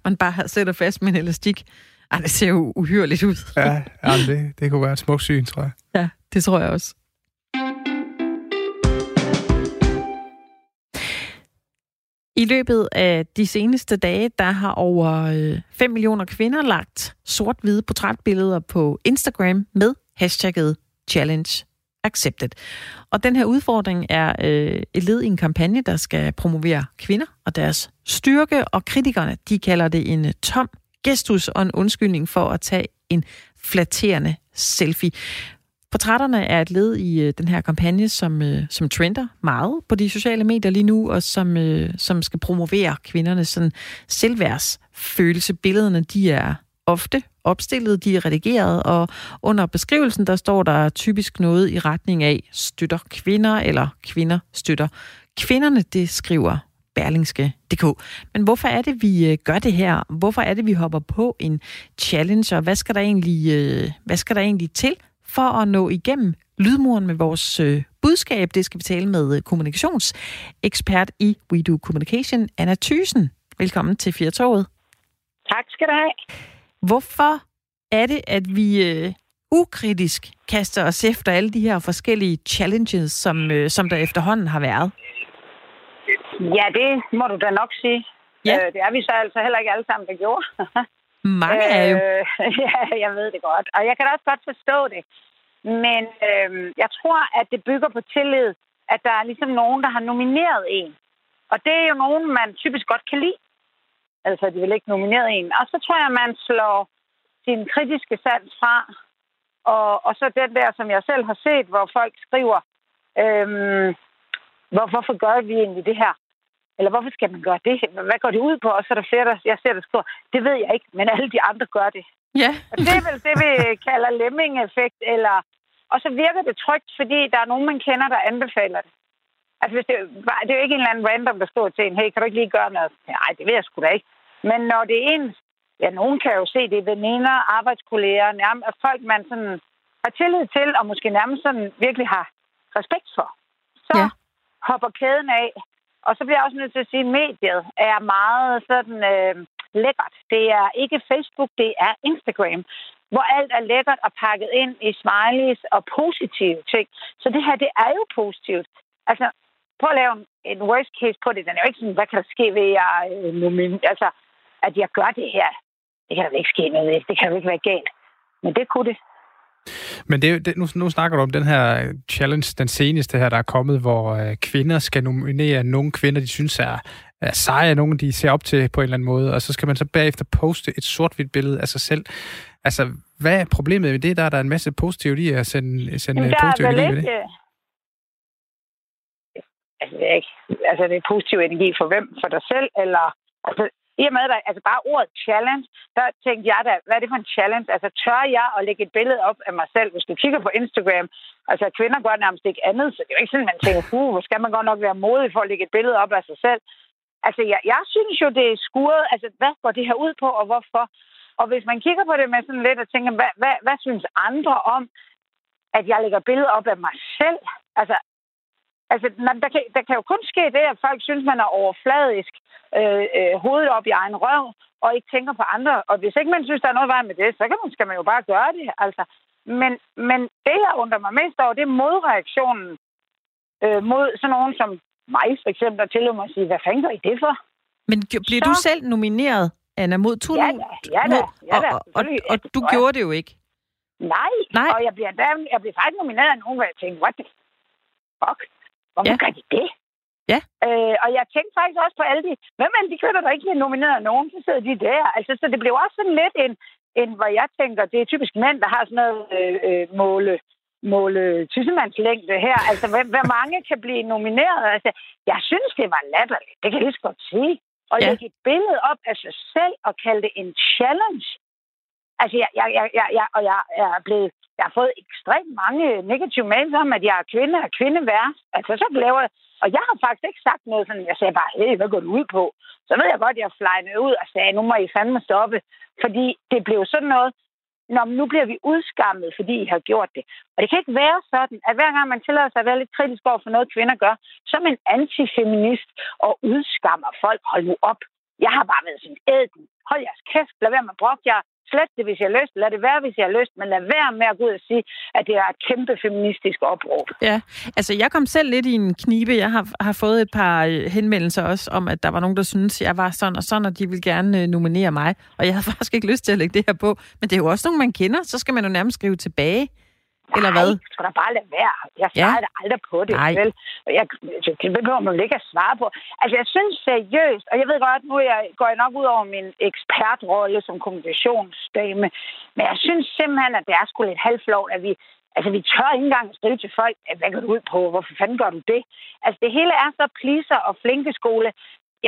man bare sætter fast med en elastik. Ej, det ser jo uhyrligt ud. Ja, jamen det, det kunne være et smukt syn, tror jeg. Ja, det tror jeg også. I løbet af de seneste dage, der har over øh, 5 millioner kvinder lagt sort-hvide portrætbilleder på Instagram med hashtagget challenge accepted. Og den her udfordring er øh, et led i en kampagne, der skal promovere kvinder og deres styrke, og kritikerne de kalder det en øh, tom gestus og en undskyldning for at tage en flatterende selfie. Portrætterne er et led i øh, den her kampagne, som, øh, som trender meget på de sociale medier lige nu, og som, øh, som skal promovere kvindernes sådan, selvværdsfølelse. Billederne de er ofte opstillet, de er redigeret, og under beskrivelsen der står der typisk noget i retning af støtter kvinder, eller kvinder støtter kvinderne, det skriver berlingske.dk. Men hvorfor er det, vi øh, gør det her? Hvorfor er det, vi hopper på en challenge, og hvad skal der egentlig, øh, hvad skal der egentlig til for at nå igennem lydmuren med vores øh, budskab? Det skal vi tale med kommunikationsekspert i We Do Communication, Anna Thysen. Velkommen til Firtoget. Tak skal du have. Hvorfor er det, at vi øh, ukritisk kaster os efter alle de her forskellige challenges, som, øh, som der efterhånden har været? Ja, det må du da nok sige. Ja. Øh, det er vi så altså heller ikke alle sammen, der gjorde. Mange er jo. Øh, ja, jeg ved det godt. Og jeg kan da også godt forstå det. Men øh, jeg tror, at det bygger på tillid, at der er ligesom nogen, der har nomineret en. Og det er jo nogen, man typisk godt kan lide. Altså, de vil ikke nominere en. Og så tror jeg, man slår sin kritiske sans fra. Og, og så den der, som jeg selv har set, hvor folk skriver, øhm, hvorfor gør vi egentlig det her? Eller hvorfor skal man gøre det? Hvad går det ud på? Og så er der flere, der jeg ser, der skriver, det ved jeg ikke, men alle de andre gør det. Ja. Og det er vel det, vi kalder lemming-effekt, eller... Og så virker det trygt, fordi der er nogen, man kender, der anbefaler det. Altså, hvis det, det er jo ikke en eller anden random, der står til en, hey, kan du ikke lige gøre noget? Nej, det ved jeg sgu da ikke. Men når det er ens, ja, nogen kan jo se, det er veninder, arbejdskolleger, nærmest folk, man sådan har tillid til, og måske nærmest sådan virkelig har respekt for, så ja. hopper kæden af. Og så bliver jeg også nødt til at sige, at mediet er meget sådan øh, lækkert. Det er ikke Facebook, det er Instagram, hvor alt er lækkert og pakket ind i smileys og positive ting. Så det her, det er jo positivt. Altså, prøv at lave en worst case på det. Den er jo ikke sådan, hvad kan der ske ved, at, øh, altså, at jeg gør det her? Det kan der ikke ske noget. Det kan jo ikke være galt. Men det kunne det. Men det, det, nu, nu snakker du om den her challenge, den seneste her, der er kommet, hvor øh, kvinder skal nominere nogle kvinder, de synes er, er seje, nogle de ser op til på en eller anden måde, og så skal man så bagefter poste et sort-hvidt billede af sig selv. Altså, hvad er problemet med det? Der er der en masse positivt i at sende, sende Jamen, der positiv er energi ved det. altså, det er ikke, altså, det er positiv energi for hvem? For dig selv? Eller, altså, i og med, at altså bare ordet challenge, der tænkte jeg da, hvad er det for en challenge? Altså, tør jeg at lægge et billede op af mig selv? Hvis du kigger på Instagram, altså kvinder gør nærmest ikke andet, så det er jo ikke sådan, man tænker, uh, hvor skal man godt nok være modig for at lægge et billede op af sig selv. Altså, jeg, jeg synes jo, det er skuret. Altså, hvad går det her ud på, og hvorfor? Og hvis man kigger på det med sådan lidt og tænker, hvad, hvad, hvad synes andre om, at jeg lægger billeder op af mig selv? Altså, altså der, kan, der kan jo kun ske det, at folk synes, man er overfladisk, øh, øh, hovedet op i egen røv, og ikke tænker på andre. Og hvis ikke man synes, der er noget vej med det, så kan man, skal man jo bare gøre det. Altså, men, men det, jeg undrer mig mest over, det er modreaktionen øh, mod sådan nogen som mig, for eksempel, der tillod mig at sige, hvad fanden gør I det for? Men bliver Så- du selv nomineret, Anna, mod to Ja da, ja da, ja da, og, og, og, du gjorde det jo ikke. Nej. Nej. Og jeg bliver, der, jeg bliver faktisk nomineret af nogen, hvor jeg tænkte, what the fuck? Hvorfor Ja. gør de det? Ja. Øh, og jeg tænkte faktisk også på alle de... Hvem er de kvinder, der ikke bliver nomineret nogen? Så sidder de der. Altså, så det blev også sådan lidt en, en hvor jeg tænker, det er typisk mænd, der har sådan noget øh, øh, måle måle tissemandslængde her. Altså, hvor, hvor mange kan blive nomineret? Altså, jeg synes, det var latterligt. Det kan jeg lige så godt sige. Og ja. lægge et billede op af sig selv og kalde det en challenge. Altså, jeg, jeg, jeg, jeg, jeg, og jeg er blevet... Jeg har fået ekstremt mange negative mails om, at jeg er kvinde og kvinde værst. Altså, så laver jeg... Og jeg har faktisk ikke sagt noget sådan, jeg sagde bare, hey, hvad går du ud på? Så ved jeg godt, at jeg flejnede ud og sagde, nu må I fandme stoppe. Fordi det blev sådan noget, Nå, nu bliver vi udskammet, fordi I har gjort det. Og det kan ikke være sådan, at hver gang man tillader sig at være lidt kritisk over for noget, kvinder gør, så er man antifeminist og udskammer folk. Hold nu op. Jeg har bare været sådan, æd. Hold jeres kæft. Lad være med at brokke jer. Slet det, hvis jeg har lyst. Lad det være, hvis jeg har lyst. Men lad være med at gå ud og sige, at det er et kæmpe feministisk opråb. Ja, altså jeg kom selv lidt i en knibe. Jeg har, har fået et par øh, henvendelser også om, at der var nogen, der syntes, jeg var sådan og sådan, og de ville gerne øh, nominere mig. Og jeg havde faktisk ikke lyst til at lægge det her på. Men det er jo også nogen, man kender. Så skal man jo nærmest skrive tilbage eller hvad? Nej, skal da bare lade være. Jeg svarede ja. aldrig på det. Nej. Vel? Jeg, det behøver man ikke at svare på. Altså, jeg synes seriøst, og jeg ved godt, nu jeg, går jeg nok ud over min ekspertrolle som kommunikationsdame, men jeg synes simpelthen, at det er sgu lidt halvflot, at vi Altså, vi tør ikke engang skrive til folk, at hvad går du ud på? Hvorfor fanden gør du det? Altså, det hele er så pleaser og flinke skole.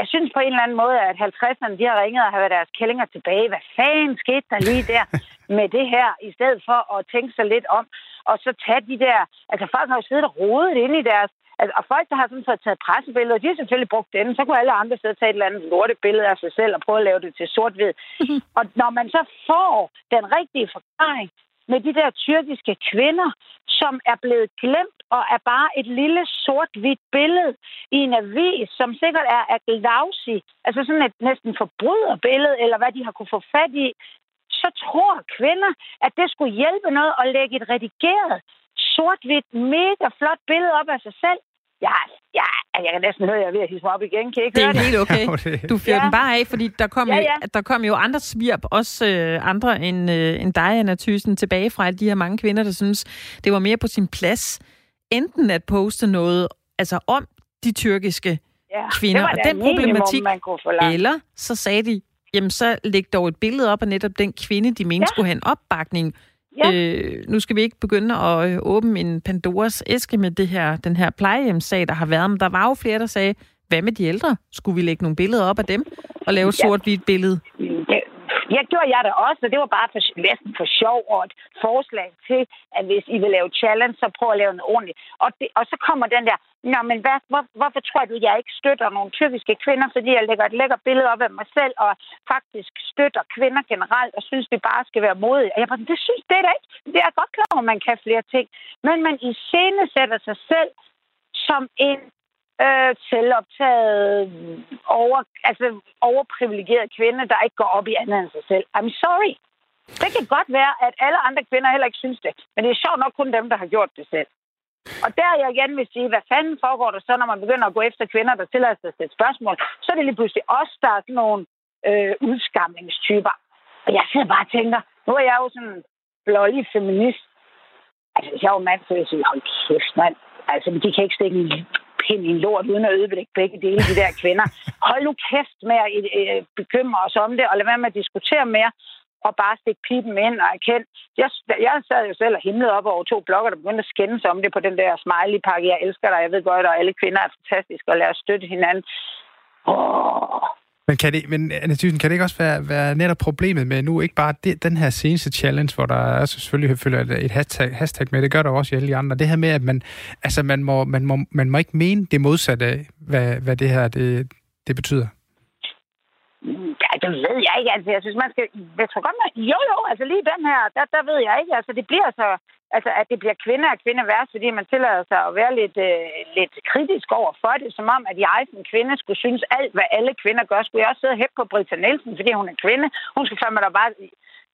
Jeg synes på en eller anden måde, at 50'erne, de har ringet og har deres kællinger tilbage. Hvad fanden skete der lige der med det her, i stedet for at tænke sig lidt om, og så tage de der... Altså, folk har jo siddet og rodet ind i deres... Altså, og folk, der har sådan så taget pressebilleder, de har selvfølgelig brugt den. Så kunne alle andre sidde og tage et eller andet lortebillede af sig selv og prøve at lave det til sort-hvid. og når man så får den rigtige forklaring, med de der tyrkiske kvinder, som er blevet glemt og er bare et lille sort-hvidt billede i en avis, som sikkert er af Glausi, altså sådan et næsten forbryderbillede, eller hvad de har kunne få fat i, så tror kvinder, at det skulle hjælpe noget at lægge et redigeret, sort-hvidt, mega flot billede op af sig selv. Ja, ja, jeg kan næsten høre, at jeg er ved at hisse mig op igen. Kan I ikke Det høre er det? helt okay. Du fyrer Ja. den bare af, fordi der kom, Ja, jo, ja. der kom jo andre svirp, også øh, andre end, øh, end dig, Anna Thyssen, tilbage fra de her mange kvinder, der synes, det var mere på sin plads, enten at poste noget altså om de tyrkiske Ja, kvinder og den minimum, problematik, eller så sagde de, jamen så læg dog et billede op af netop den kvinde, de mente ja. Ja. skulle have en opbakning. Ja. Øh, nu skal vi ikke begynde at øh, åbne en Pandoras æske med det her, den her plejehjemssag, der har været, men der var jo flere, der sagde, hvad med de ældre? Skulle vi lægge nogle billeder op af dem og lave Ja. sort-hvidt billede? Det, jeg gjorde jeg da også, og det var bare for, næsten for sjov og et forslag til, at hvis I vil lave challenge, så prøv at lave noget ordentligt. Og, det, og så kommer den der, Nå, men hvad, hvor, hvorfor tror du, jeg ikke støtter nogle tyrkiske kvinder, fordi jeg lægger et lækker billede op af mig selv, og faktisk støtter kvinder generelt, og synes, vi bare skal være modige. Og jeg bare, det synes det er da ikke. Det er godt klar over, at man kan flere ting. Men man i scene sætter sig selv som en øh, selvoptaget, over, altså overprivilegeret kvinde, der ikke går op i andet end sig selv. I'm sorry. Det kan godt være, at alle andre kvinder heller ikke synes det. Men det er sjovt nok kun dem, der har gjort det selv. Og der jeg igen vil sige, hvad fanden foregår der så, når man begynder at gå efter kvinder, der tillader sig at stille spørgsmål? Så er det lige pludselig os, der er sådan nogle øh, udskamningstyper. Og jeg sidder bare og tænker, nu er jeg jo sådan en blålig feminist. Altså, hvis jeg var mand, så ville jeg sige, hold kæft, mand. Altså, de kan ikke stikke en pind i en lort, uden at ødelægge begge dele, de der kvinder. Hold nu kæft med at øh, øh bekymre os om det, og lad være med at diskutere mere, og bare stikke pipen ind og erkende. Jeg, jeg sad jo selv og himlede op over to blokker, der begyndte at skændes om det på den der smiley-pakke. Jeg elsker dig, jeg ved godt, og alle kvinder er fantastiske, og lad os støtte hinanden. Åh, men, kan det, men Anna Thyssen, kan det ikke også være, være netop problemet med nu, ikke bare det, den her seneste challenge, hvor der er selvfølgelig følger et hashtag, hashtag med, det gør der også i alle de andre. Det her med, at man, altså man, må, man, må, man må ikke mene det modsatte af, hvad, hvad det her det, det betyder. Ja, det ved jeg ikke. Altså, jeg synes, man skal... Jeg tror godt, man... Jo, jo, altså lige den her, der, der ved jeg ikke. Altså, det bliver så... Altså, at det bliver kvinder og kvinder værst, fordi man tillader sig at være lidt, øh, lidt kritisk over for det, som om, at jeg som kvinde skulle synes alt, hvad alle kvinder gør. Skulle jeg også sidde og hæppe på Britta Nielsen, fordi hun er kvinde? Hun skal fandme da bare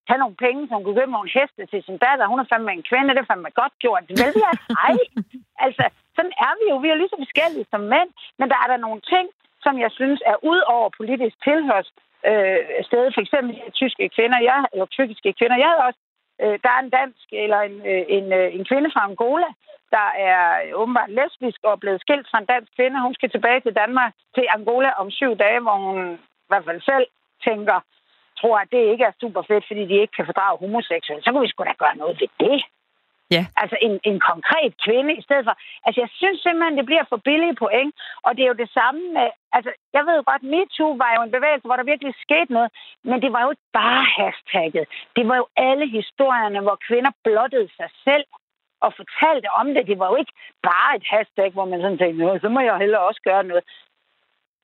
tage nogle penge, som kunne købe nogle heste til sin datter. Hun er fandme en kvinde, det er fandme godt gjort. Vel, jeg ej. Altså, sådan er vi jo. Vi er lige så forskellige som mænd, men der er der nogle ting, som jeg synes er ud over politisk tilhørs øh, sted. For eksempel tyske kvinder, jeg, eller tyrkiske kvinder. Jeg havde også, øh, der er en dansk, eller en, øh, en, øh, en kvinde fra Angola, der er åbenbart lesbisk og blevet skilt fra en dansk kvinde. Hun skal tilbage til Danmark, til Angola om syv dage, hvor hun i hvert fald selv tænker, tror, at det ikke er super fedt, fordi de ikke kan fordrage homoseksuelle. Så kunne vi sgu da gøre noget ved det. Ja. Altså en, en konkret kvinde i stedet for... Altså jeg synes simpelthen, det bliver for billige point. Og det er jo det samme med... Altså jeg ved jo godt, MeToo var jo en bevægelse, hvor der virkelig skete noget. Men det var jo ikke bare hashtagget. Det var jo alle historierne, hvor kvinder blottede sig selv og fortalte om det. Det var jo ikke bare et hashtag, hvor man sådan tænkte, så må jeg hellere også gøre noget.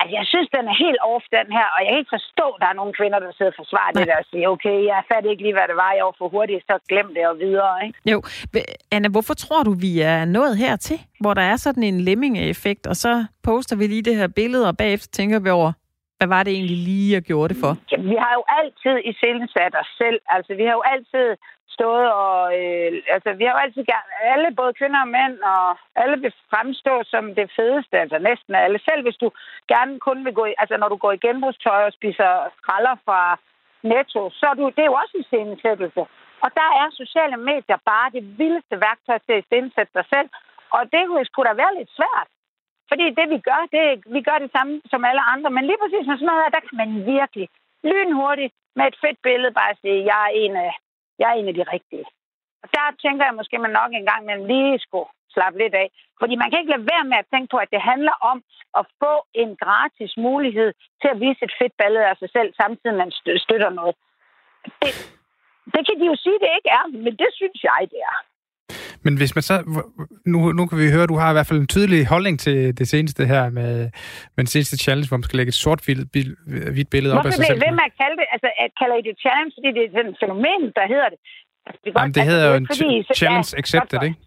Altså, jeg synes, den er helt off, den her, og jeg kan ikke forstå, at der er nogle kvinder, der sidder og forsvarer det der og siger, okay, jeg fatter ikke lige, hvad det var, jeg var for hurtigt, så glem det og videre, ikke? Jo, Anna, hvorfor tror du, vi er nået hertil, hvor der er sådan en lemming-effekt, og så poster vi lige det her billede, og bagefter tænker vi over, hvad var det egentlig lige, jeg gjorde det for? Jamen, vi har jo altid i sat os selv. Altså, vi har jo altid stået og... Øh, altså, vi har jo altid gerne... Alle, både kvinder og mænd, og alle vil fremstå som det fedeste. Altså, næsten alle. Selv hvis du gerne kun vil gå i... Altså, når du går i genbrugstøj og spiser skralder fra Netto, så er du... Det er jo også en scenesættelse. Og der er sociale medier bare det vildeste værktøj til at indsætte dig selv. Og det skulle da være lidt svært. Fordi det, vi gør, det, vi gør det samme som alle andre. Men lige præcis med sådan noget her, der kan man virkelig lynhurtigt med et fedt billede bare sige, jeg er en af, jeg er en af de rigtige. Og der tænker jeg måske, at man nok engang man lige skulle slappe lidt af. Fordi man kan ikke lade være med at tænke på, at det handler om at få en gratis mulighed til at vise et fedt billede af sig selv, samtidig man støtter noget. Det, det kan de jo sige, det ikke er, men det synes jeg, det er. Men hvis man så... Nu, nu kan vi høre, at du har i hvert fald en tydelig holdning til det seneste her med, med den seneste challenge, hvor man skal lægge et sort-hvidt billede op af sig selv. Hvorfor man kalde det? Altså, at kalder I det challenge, fordi det er sådan et fænomen, der hedder det? Altså, det, godt, Jamen, det altså, hedder jo en fordi, challenge ja, accepted, ikke?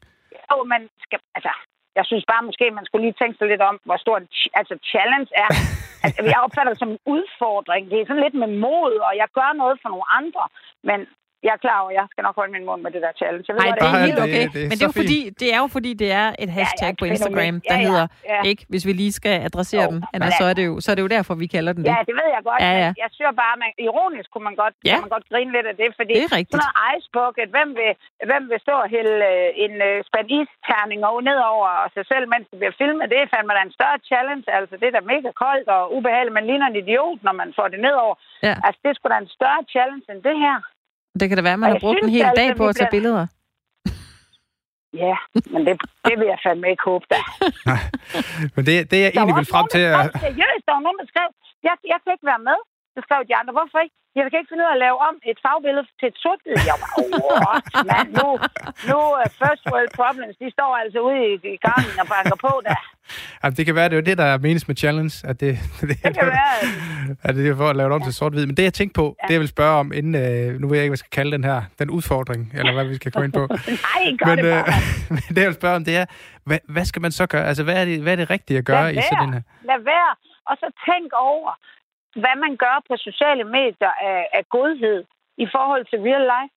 Jo, man skal... Altså, jeg synes bare måske, man skulle lige tænke sig lidt om, hvor stort altså challenge er. altså, jeg opfatter det som en udfordring. Det er sådan lidt med mod, og jeg gør noget for nogle andre. Men jeg er klar over, at jeg skal nok holde min mund med det der challenge. Jeg ved, Nej, det er helt okay. Det, det er Men det er, jo fordi, det er jo fordi, det er et hashtag ja, ja, på Instagram, der ja, ja, hedder, ja. ikke, hvis vi lige skal adressere jo, dem, Anna, så, er det jo, så er det jo derfor, vi kalder den det. Ja, det ved jeg godt. Ja, ja. jeg synes bare, man, ironisk kunne man godt, ja. man godt grine lidt af det, fordi det er rigtigt. sådan noget ice bucket, hvem vil, hvem vil stå og hælde øh, en uh, spand isterning ned over sig selv, mens det bliver filmet, det er fandme da en større challenge. Altså, det er da mega koldt og ubehageligt. Man ligner en idiot, når man får det nedover. Ja. Altså, det skulle da en større challenge end det her. Det kan da være, at man har brugt en hel altså, dag på at tage bliver... billeder. Ja, men det, det vil jeg fandme ikke håbe da. Men det, det jeg egentlig vil frem til... At... Seriøst, der var nogen, der skrev, jeg, jeg kan ikke være med. Så skrev de andre, hvorfor ikke? Jeg kan ikke finde ud af at lave om et fagbillede til et sort billede. Jeg var, åh, mand, nu, nu uh, first world problems, de står altså ude i, i gangen og banker på der. Jamen, det kan være, det er jo det, der er menes med challenge, at det, det, det kan være. At det er for at lave det om ja. til sort-hvid. Men det, jeg tænkte på, ja. det jeg vil spørge om, inden, uh, nu ved jeg ikke, hvad jeg skal kalde den her, den udfordring, eller hvad vi skal komme ind på. Nej, gør men, det bare. Uh, men det, jeg vil spørge om, det er, hvad, hvad skal man så gøre? Altså, hvad er det, hvad er det rigtige at gøre Lad i sådan en her? Lad være, og så tænk over, hvad man gør på sociale medier af, af godhed i forhold til real life.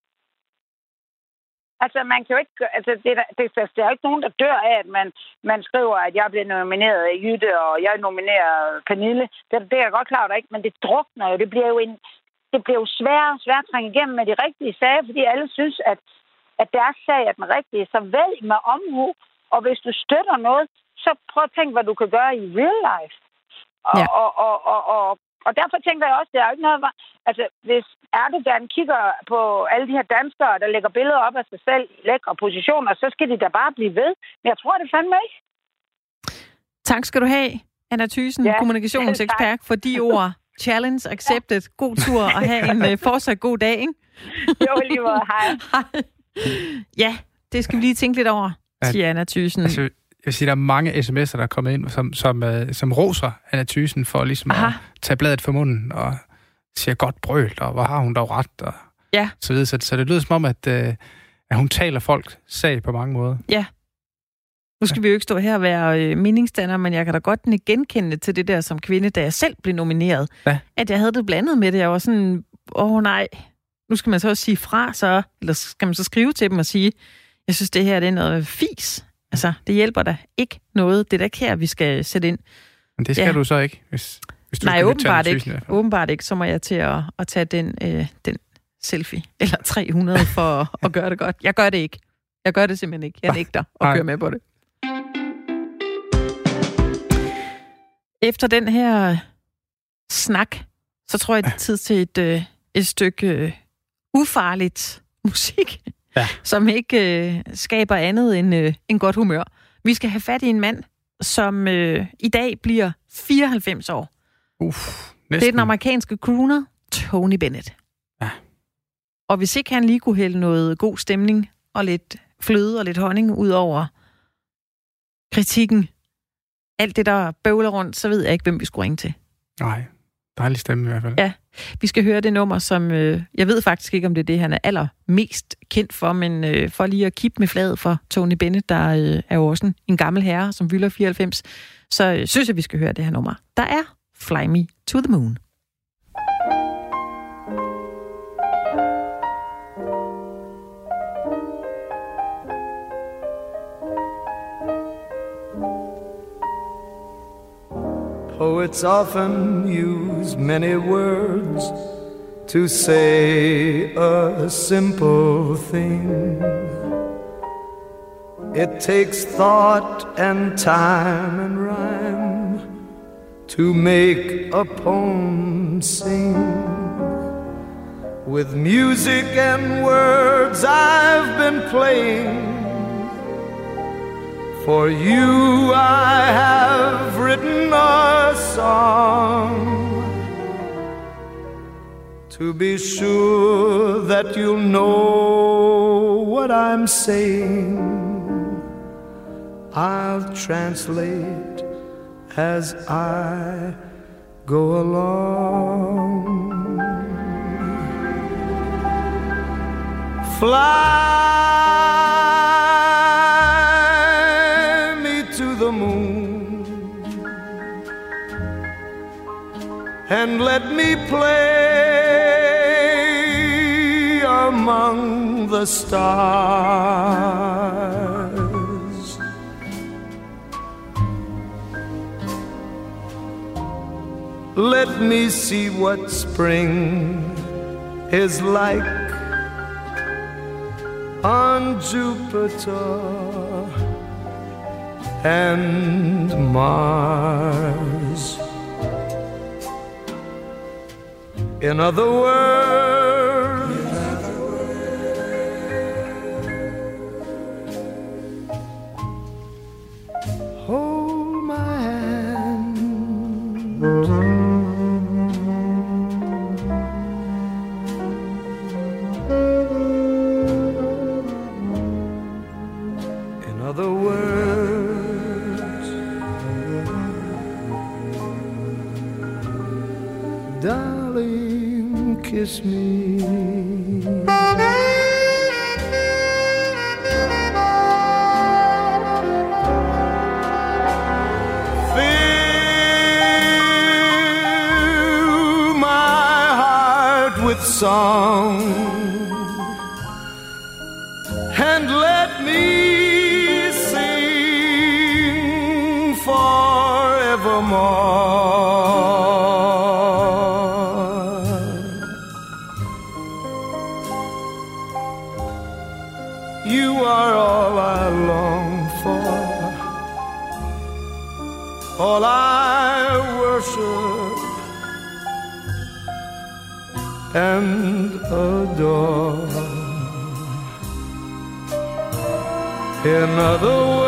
Altså, man kan jo ikke... Altså, det, det, det, der er ikke nogen, der dør af, at man, man skriver, at jeg bliver nomineret af Jytte, og jeg nominerer Pernille. Det, det er jeg godt klar over, ikke? Men det drukner jo. Det bliver jo en, det bliver jo sværere og sværere at trænge igennem med de rigtige sager, fordi alle synes, at, at deres sag er den rigtige. Så vælg med omhu, og hvis du støtter noget, så prøv at tænke, hvad du kan gøre i real life. Og, ja. og, og, og, og, og derfor tænker jeg også, at det er jo ikke noget... Altså, hvis Erdogan kigger på alle de her danskere, der lægger billeder op af sig selv i lækre positioner, så skal de da bare blive ved. Men jeg tror det fandme ikke. Tak skal du have, Anna Thysen, ja, kommunikationsekspert, for de ord. Challenge accepted. God tur og have en uh, fortsat god dag, ikke? jo, lige måde. Hej. Hej. Ja, det skal vi lige tænke lidt over, siger Anna Thysen. Altså, jeg siger, der er mange sms'er, der er kommet ind, som, som, uh, som roser Anna Thysen for ligesom Aha. at tage bladet for munden og siger godt brølt, og hvor har hun dog ret, og ja. så videre. Så, så det lyder som om, at, uh, at hun taler folk sag på mange måder. Ja. Nu skal ja. vi jo ikke stå her og være øh, meningsdanner, men jeg kan da godt genkende til det der som kvinde, da jeg selv blev nomineret. Ja. At jeg havde det blandet med det. Jeg var sådan, åh nej, nu skal man så også sige fra, så, eller skal man så skrive til dem og sige, jeg synes, det her det er noget fis. Altså, det hjælper da ikke noget. Det er da ikke her, vi skal sætte ind. Men det skal ja. du så ikke, hvis, hvis du Nej, åbenbart ikke. Åbenbart ikke. Så må jeg til at, at tage den, øh, den selfie, eller 300, for at gøre det godt. Jeg gør det ikke. Jeg gør det simpelthen ikke. Jeg nægter at køre med på det. Efter den her snak, så tror jeg, det er tid til et, øh, et stykke øh, ufarligt musik ja. som ikke øh, skaber andet end, øh, en godt humør. Vi skal have fat i en mand, som øh, i dag bliver 94 år. Uff, Det er den amerikanske crooner, Tony Bennett. Ja. Og hvis ikke han lige kunne hælde noget god stemning og lidt fløde og lidt honning ud over kritikken, alt det, der bøvler rundt, så ved jeg ikke, hvem vi skulle ringe til. Nej. Dejlig stemme i hvert fald. Ja, vi skal høre det nummer, som øh, jeg ved faktisk ikke, om det er det, han er allermest kendt for, men øh, for lige at kippe med fladet for Tony Bennett, der øh, er jo også en, en gammel herre, som fylder 94, så øh, synes jeg, vi skal høre det her nummer. Der er Fly Me to the Moon. Oh, Poets often use many words to say a simple thing. It takes thought and time and rhyme to make a poem sing. With music and words I've been playing. For you I have written a song to be sure that you'll know what I'm saying. I'll translate as I go along. Fly and let me play among the stars. Let me see what spring is like on Jupiter and Mars. In other words, darling, kiss me. Fill my heart with song In other words,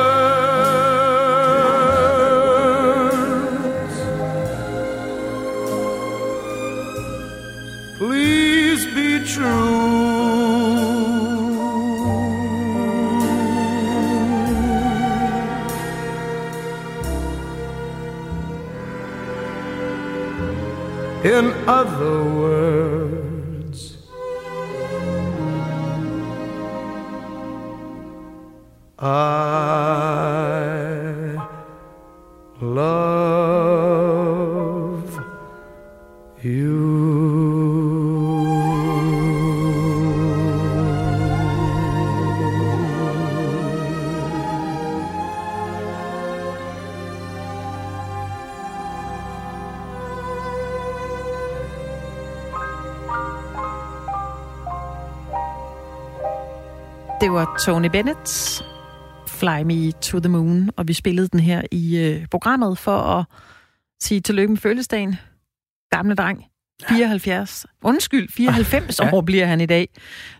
Det var Tony Bennett, Fly Me to the Moon, og vi spillede den her i øh, programmet for at sige tillykke med fødselsdagen. Gamle dreng, 74. Undskyld, 94 Ja. år bliver han i dag,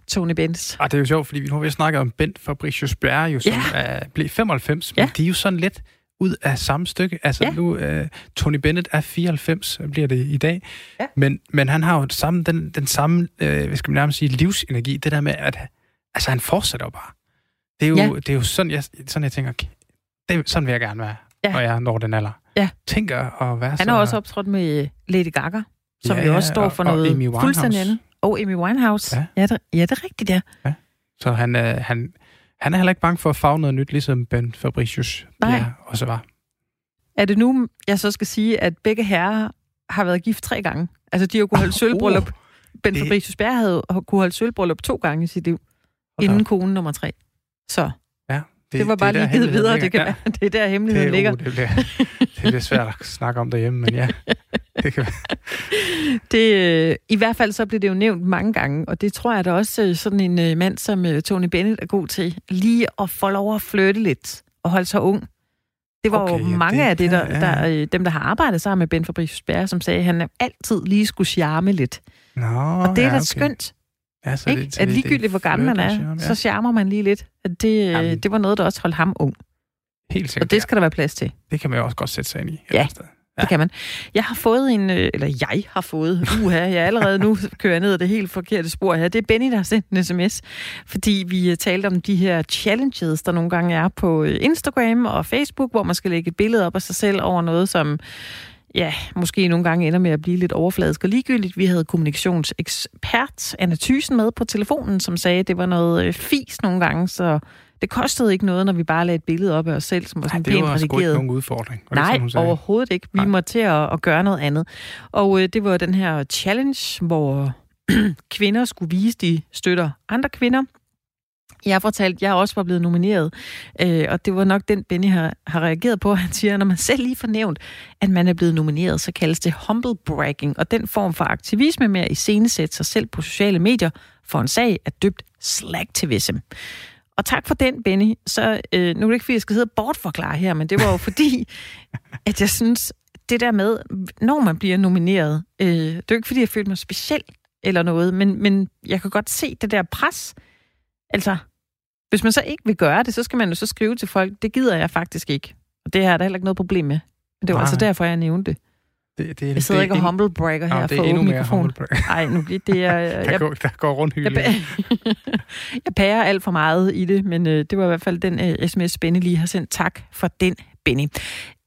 Tony Bennett. Og det er jo sjovt, fordi vi nu har vi snakket om Bent Fabricius Bjerre, jo, som Ja. er, blev 95, men Ja. de er jo sådan lidt ud af samme stykke. Altså Ja. nu, uh, Tony Bennett er 94, bliver det i dag, Ja. men, men han har jo samme, den, den samme, uh, hvad skal man nærmest sige, livsenergi. Det der med, at altså, han fortsætter bare. Det er jo, Ja. det er jo sådan, jeg, sådan, jeg tænker, det, sådan vil jeg gerne være, Ja. når jeg når den alder. Ja. Tænker at være Han har også optrådt med Lady Gaga, som Ja, jo også står og- for og noget Amy Winehouse. fuldstændig andet. Og Amy Winehouse. Ja. Ja, ja, det, ja, det er rigtigt, ja. Så han, øh, han, han er heller ikke bange for at farve noget nyt, ligesom Ben Fabricius Nej. ja, også var. Er det nu, jeg så skal sige, at begge herrer har været gift tre gange? Altså, de har kunne holde sølvbryllup. Ben det- Fabricius Bjerre havde kunne holde sølvbryllup to gange i sit liv, Hold inden op. kone nummer tre. Så Ja, det, det var bare der lige givet videre. Det, kan Ja. være, det er der hemmeligheden det, ligger. uh, det, bliver, det er lidt svært at snakke om derhjemme, men ja. Det kan være. Det, øh, I hvert fald så blev det jo nævnt mange gange, og det tror jeg da også øh, sådan en øh, mand som Tony Bennett er god til, lige at få lov at flytte lidt og holde sig ung. Det var Okay, jo ja, mange det af det, der, kan- ja. der, dem, der har arbejdet sammen med Ben Fabricius Bjerre, som sagde, at han altid lige skulle charme lidt. Nå, Og det er ja, da okay. skønt, Ja, så ikke? det, at det ligegyldigt hvor gammel man er, charme, så charmer man lige lidt. At det, øh, Jamen. det var noget, der også holdt ham ung. Helt Og sikkert. det skal der være plads til. Det kan man jo også godt sætte sig ind i. Ja. sted. Ja. Det kan man. Jeg har fået en, øh, eller jeg har fået, uha, jeg er allerede nu kører ned ad det helt forkerte spor her. Det er Benny, der har sendt en sms, fordi vi øh, talte om de her challenges, der nogle gange er på Instagram og Facebook, hvor man skal lægge et billede op af sig selv over noget, som ja, måske nogle gange ender med at blive lidt overfladisk og ligegyldigt. Vi havde kommunikationsekspert Anna Thysen med på telefonen, som sagde, at det var noget øh, fis nogle gange, så det kostede ikke noget, når vi bare lagde et billede op af os selv, som var sådan det pænt var sgu ikke redigeret. nogen udfordring. Var det Nej, sådan, sagde? overhovedet ikke. Vi Nej. må til at, at gøre noget andet. Og øh, det var den her challenge, hvor kvinder skulle vise, de støtter andre kvinder. Jeg har fortalt, at jeg også var blevet nomineret, øh, og det var nok den, Benny har, har reageret på. Han siger, at når man selv lige får nævnt, at man er blevet nomineret, så kaldes det humble bragging, og den form for aktivisme med at iscenesætte sig selv på sociale medier for en sag er dybt slacktivism. Og tak for den, Benny. Så øh, nu er det ikke, fordi jeg skal sidde og bortforklare her, men det var jo fordi, at jeg synes, det der med, når man bliver nomineret, øh, det er jo ikke, fordi jeg følte mig speciel eller noget, men, men jeg kan godt se det der pres. Altså, hvis man så ikke vil gøre det, så skal man jo så skrive til folk, det gider jeg faktisk ikke. Og det har jeg da heller ikke noget problem med. Men det var Nej. altså derfor, jeg nævnte det. Det, det, Jeg sidder det, ikke og det, humble bragger her er for åben mikrofon. Nej, nu bliver det... Jeg, Der, jeg, går, der går rundt jeg, hylde. jeg pærer alt for meget i det, men øh, det var i hvert fald den øh, sms, Benny lige har sendt. Tak for den, Benny.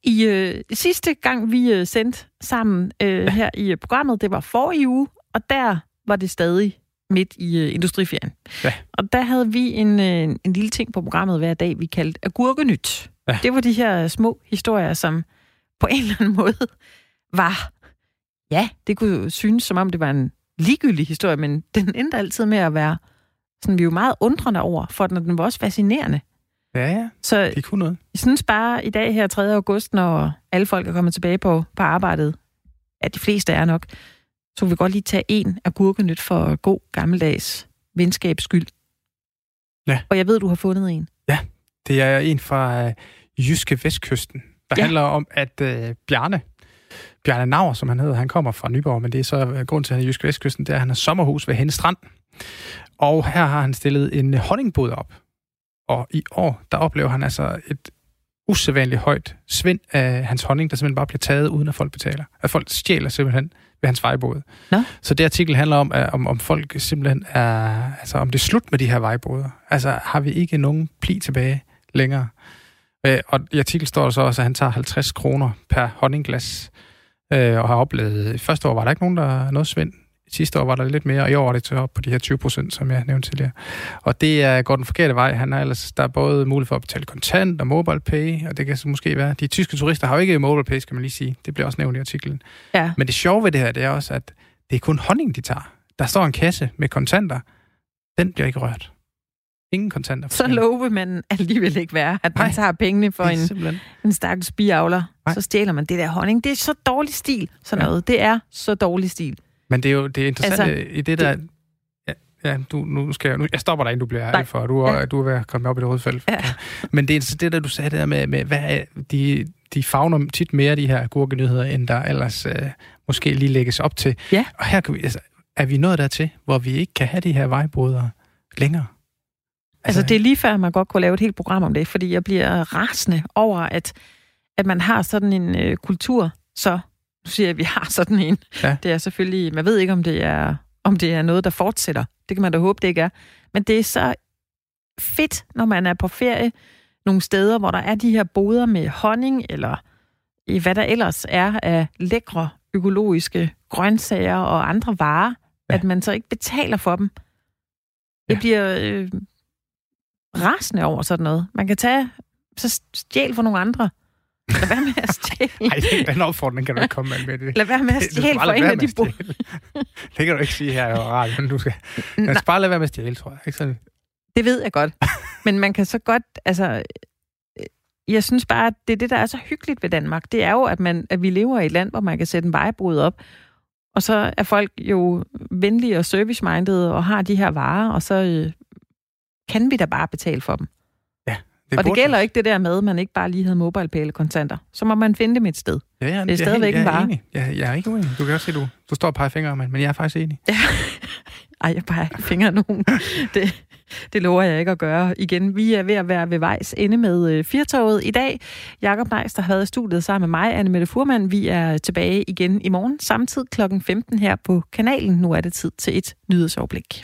I øh, sidste gang, vi øh, sendte sammen øh, her i øh, programmet, det var for i uge, og der var det stadig midt i øh, industriferien. Ja. Og der havde vi en, øh, en lille ting på programmet hver dag, vi kaldte Agurkenyt. Ja. Det var de her små historier, som på en eller anden måde var... Ja, det kunne synes, som om det var en ligegyldig historie, men den endte altid med at være sådan, vi er jo meget undrende over, for den, den var også fascinerende. Ja, ja. Så Det kunne noget. jeg synes bare i dag her 3. august, når alle folk er kommet tilbage på, på arbejdet, at de fleste er nok, så vil vi godt lige tage en af gurkenyt for god gammeldags venskabs skyld. Ja. Og jeg ved, du har fundet en. Det er en fra øh, Jyske Vestkysten, der Ja. ja. handler om, at øh, Bjarne, Bjarne Nauer, som han hedder, han kommer fra Nyborg, men det er så øh, grund til, at han er Jyske Vestkysten, det er, at han har sommerhus ved Henne Strand. Og her har han stillet en honningbod op. Og i år, der oplever han altså et usædvanligt højt svind af hans honning, der simpelthen bare bliver taget, uden at folk betaler. At folk stjæler simpelthen ved hans vejbåde. Nå. Så det artikel handler om, at, om, om folk simpelthen er... Altså, om det er slut med de her vejbåde. Altså, har vi ikke nogen pli tilbage længere? Øh, og i artiklen står der så også, at han tager 50 kroner per honningglas, øh, og har oplevet... I første år var der ikke nogen, der noget svind. Sidste år var der lidt mere, og i år er det til op på de her 20 procent, som jeg nævnte tidligere. Og det er går den forkerte vej. Han er ellers, der er både mulighed for at betale kontant og mobile pay, og det kan så måske være... De tyske turister har jo ikke mobile pay, skal man lige sige. Det bliver også nævnt i artiklen. Ja. Men det sjove ved det her, det er også, at det er kun honning, de tager. Der står en kasse med kontanter. Den bliver ikke rørt. Ingen kontanter. Så lov vil man alligevel ikke være, at man Nej. tager pengene for en, simpelthen... en stakkels biavler. Så stjæler man det der honning. Det er så dårlig stil, sådan Ja. noget. Det er så dårlig stil. Men det er jo det er interessant Altså, altså, i det der... Ja, ja du, nu skal jeg, nu, jeg stopper dig, inden du bliver ærlig for, du, er, Ja. du er ved at komme op i det røde. Ja. Men det er det der, du sagde der med, med hvad er, de, de fagner tit mere de her gurkenyheder, end der ellers øh, måske lige lægges op til. Ja. Og her kan vi, altså, er vi nået dertil, hvor vi ikke kan have de her vejboder længere. Altså, det er lige før, man godt kunne lave et helt program om det, fordi jeg bliver rasende over, at, at man har sådan en øh, kultur, så nu siger at vi har sådan en. Ja. Det er selvfølgelig, man ved ikke, om det er, om det er noget, der fortsætter. Det kan man da håbe, det ikke er. Men det er så fedt, når man er på ferie nogle steder, hvor der er de her boder med honning, eller i hvad der ellers er af lækre økologiske grøntsager og andre varer, ja. at man så ikke betaler for dem. Jeg Ja. bliver øh, rasende over sådan noget. Man kan tage, så stjæl for nogle andre. Lad være med at stjæle. Nej, den, opfordring kan du ikke komme med. med det. Lad være med at stjæle for en af de stjæle. Det kan du ikke sige her i radioen. Du skal, jeg skal bare lade være med at stjæle, tror jeg. Ikke sådan? Det ved jeg godt. Men man kan så godt, altså... øh, jeg synes bare, at det er det, der er så hyggeligt ved Danmark. Det er jo, at, man, at vi lever i et land, hvor man kan sætte en vejbrud op, og så er folk jo venlige og service-minded og har de her varer, og så øh, kan vi da bare betale for dem. Det og det gælder ikke det der med, at man ikke bare lige havde mobile kontanter. Så må man finde dem et sted. Ja, ja, Det er jeg stadigvæk jeg en er vare. enig. Jeg, jeg er ikke uenig. Du kan også se, du, du står og peger fingre, men, men jeg er faktisk enig. Ej, jeg peger ikke fingre nogen. Det, det lover jeg ikke at gøre. Igen, vi er ved at være ved vejs ende med øh, Firtoget i dag. Jakob Neis, der havde studiet sammen med mig, Anne Mette Furman. Vi er tilbage igen i morgen, samtidig klokken 15 her på kanalen. Nu er det tid til et nyhedsoverblik.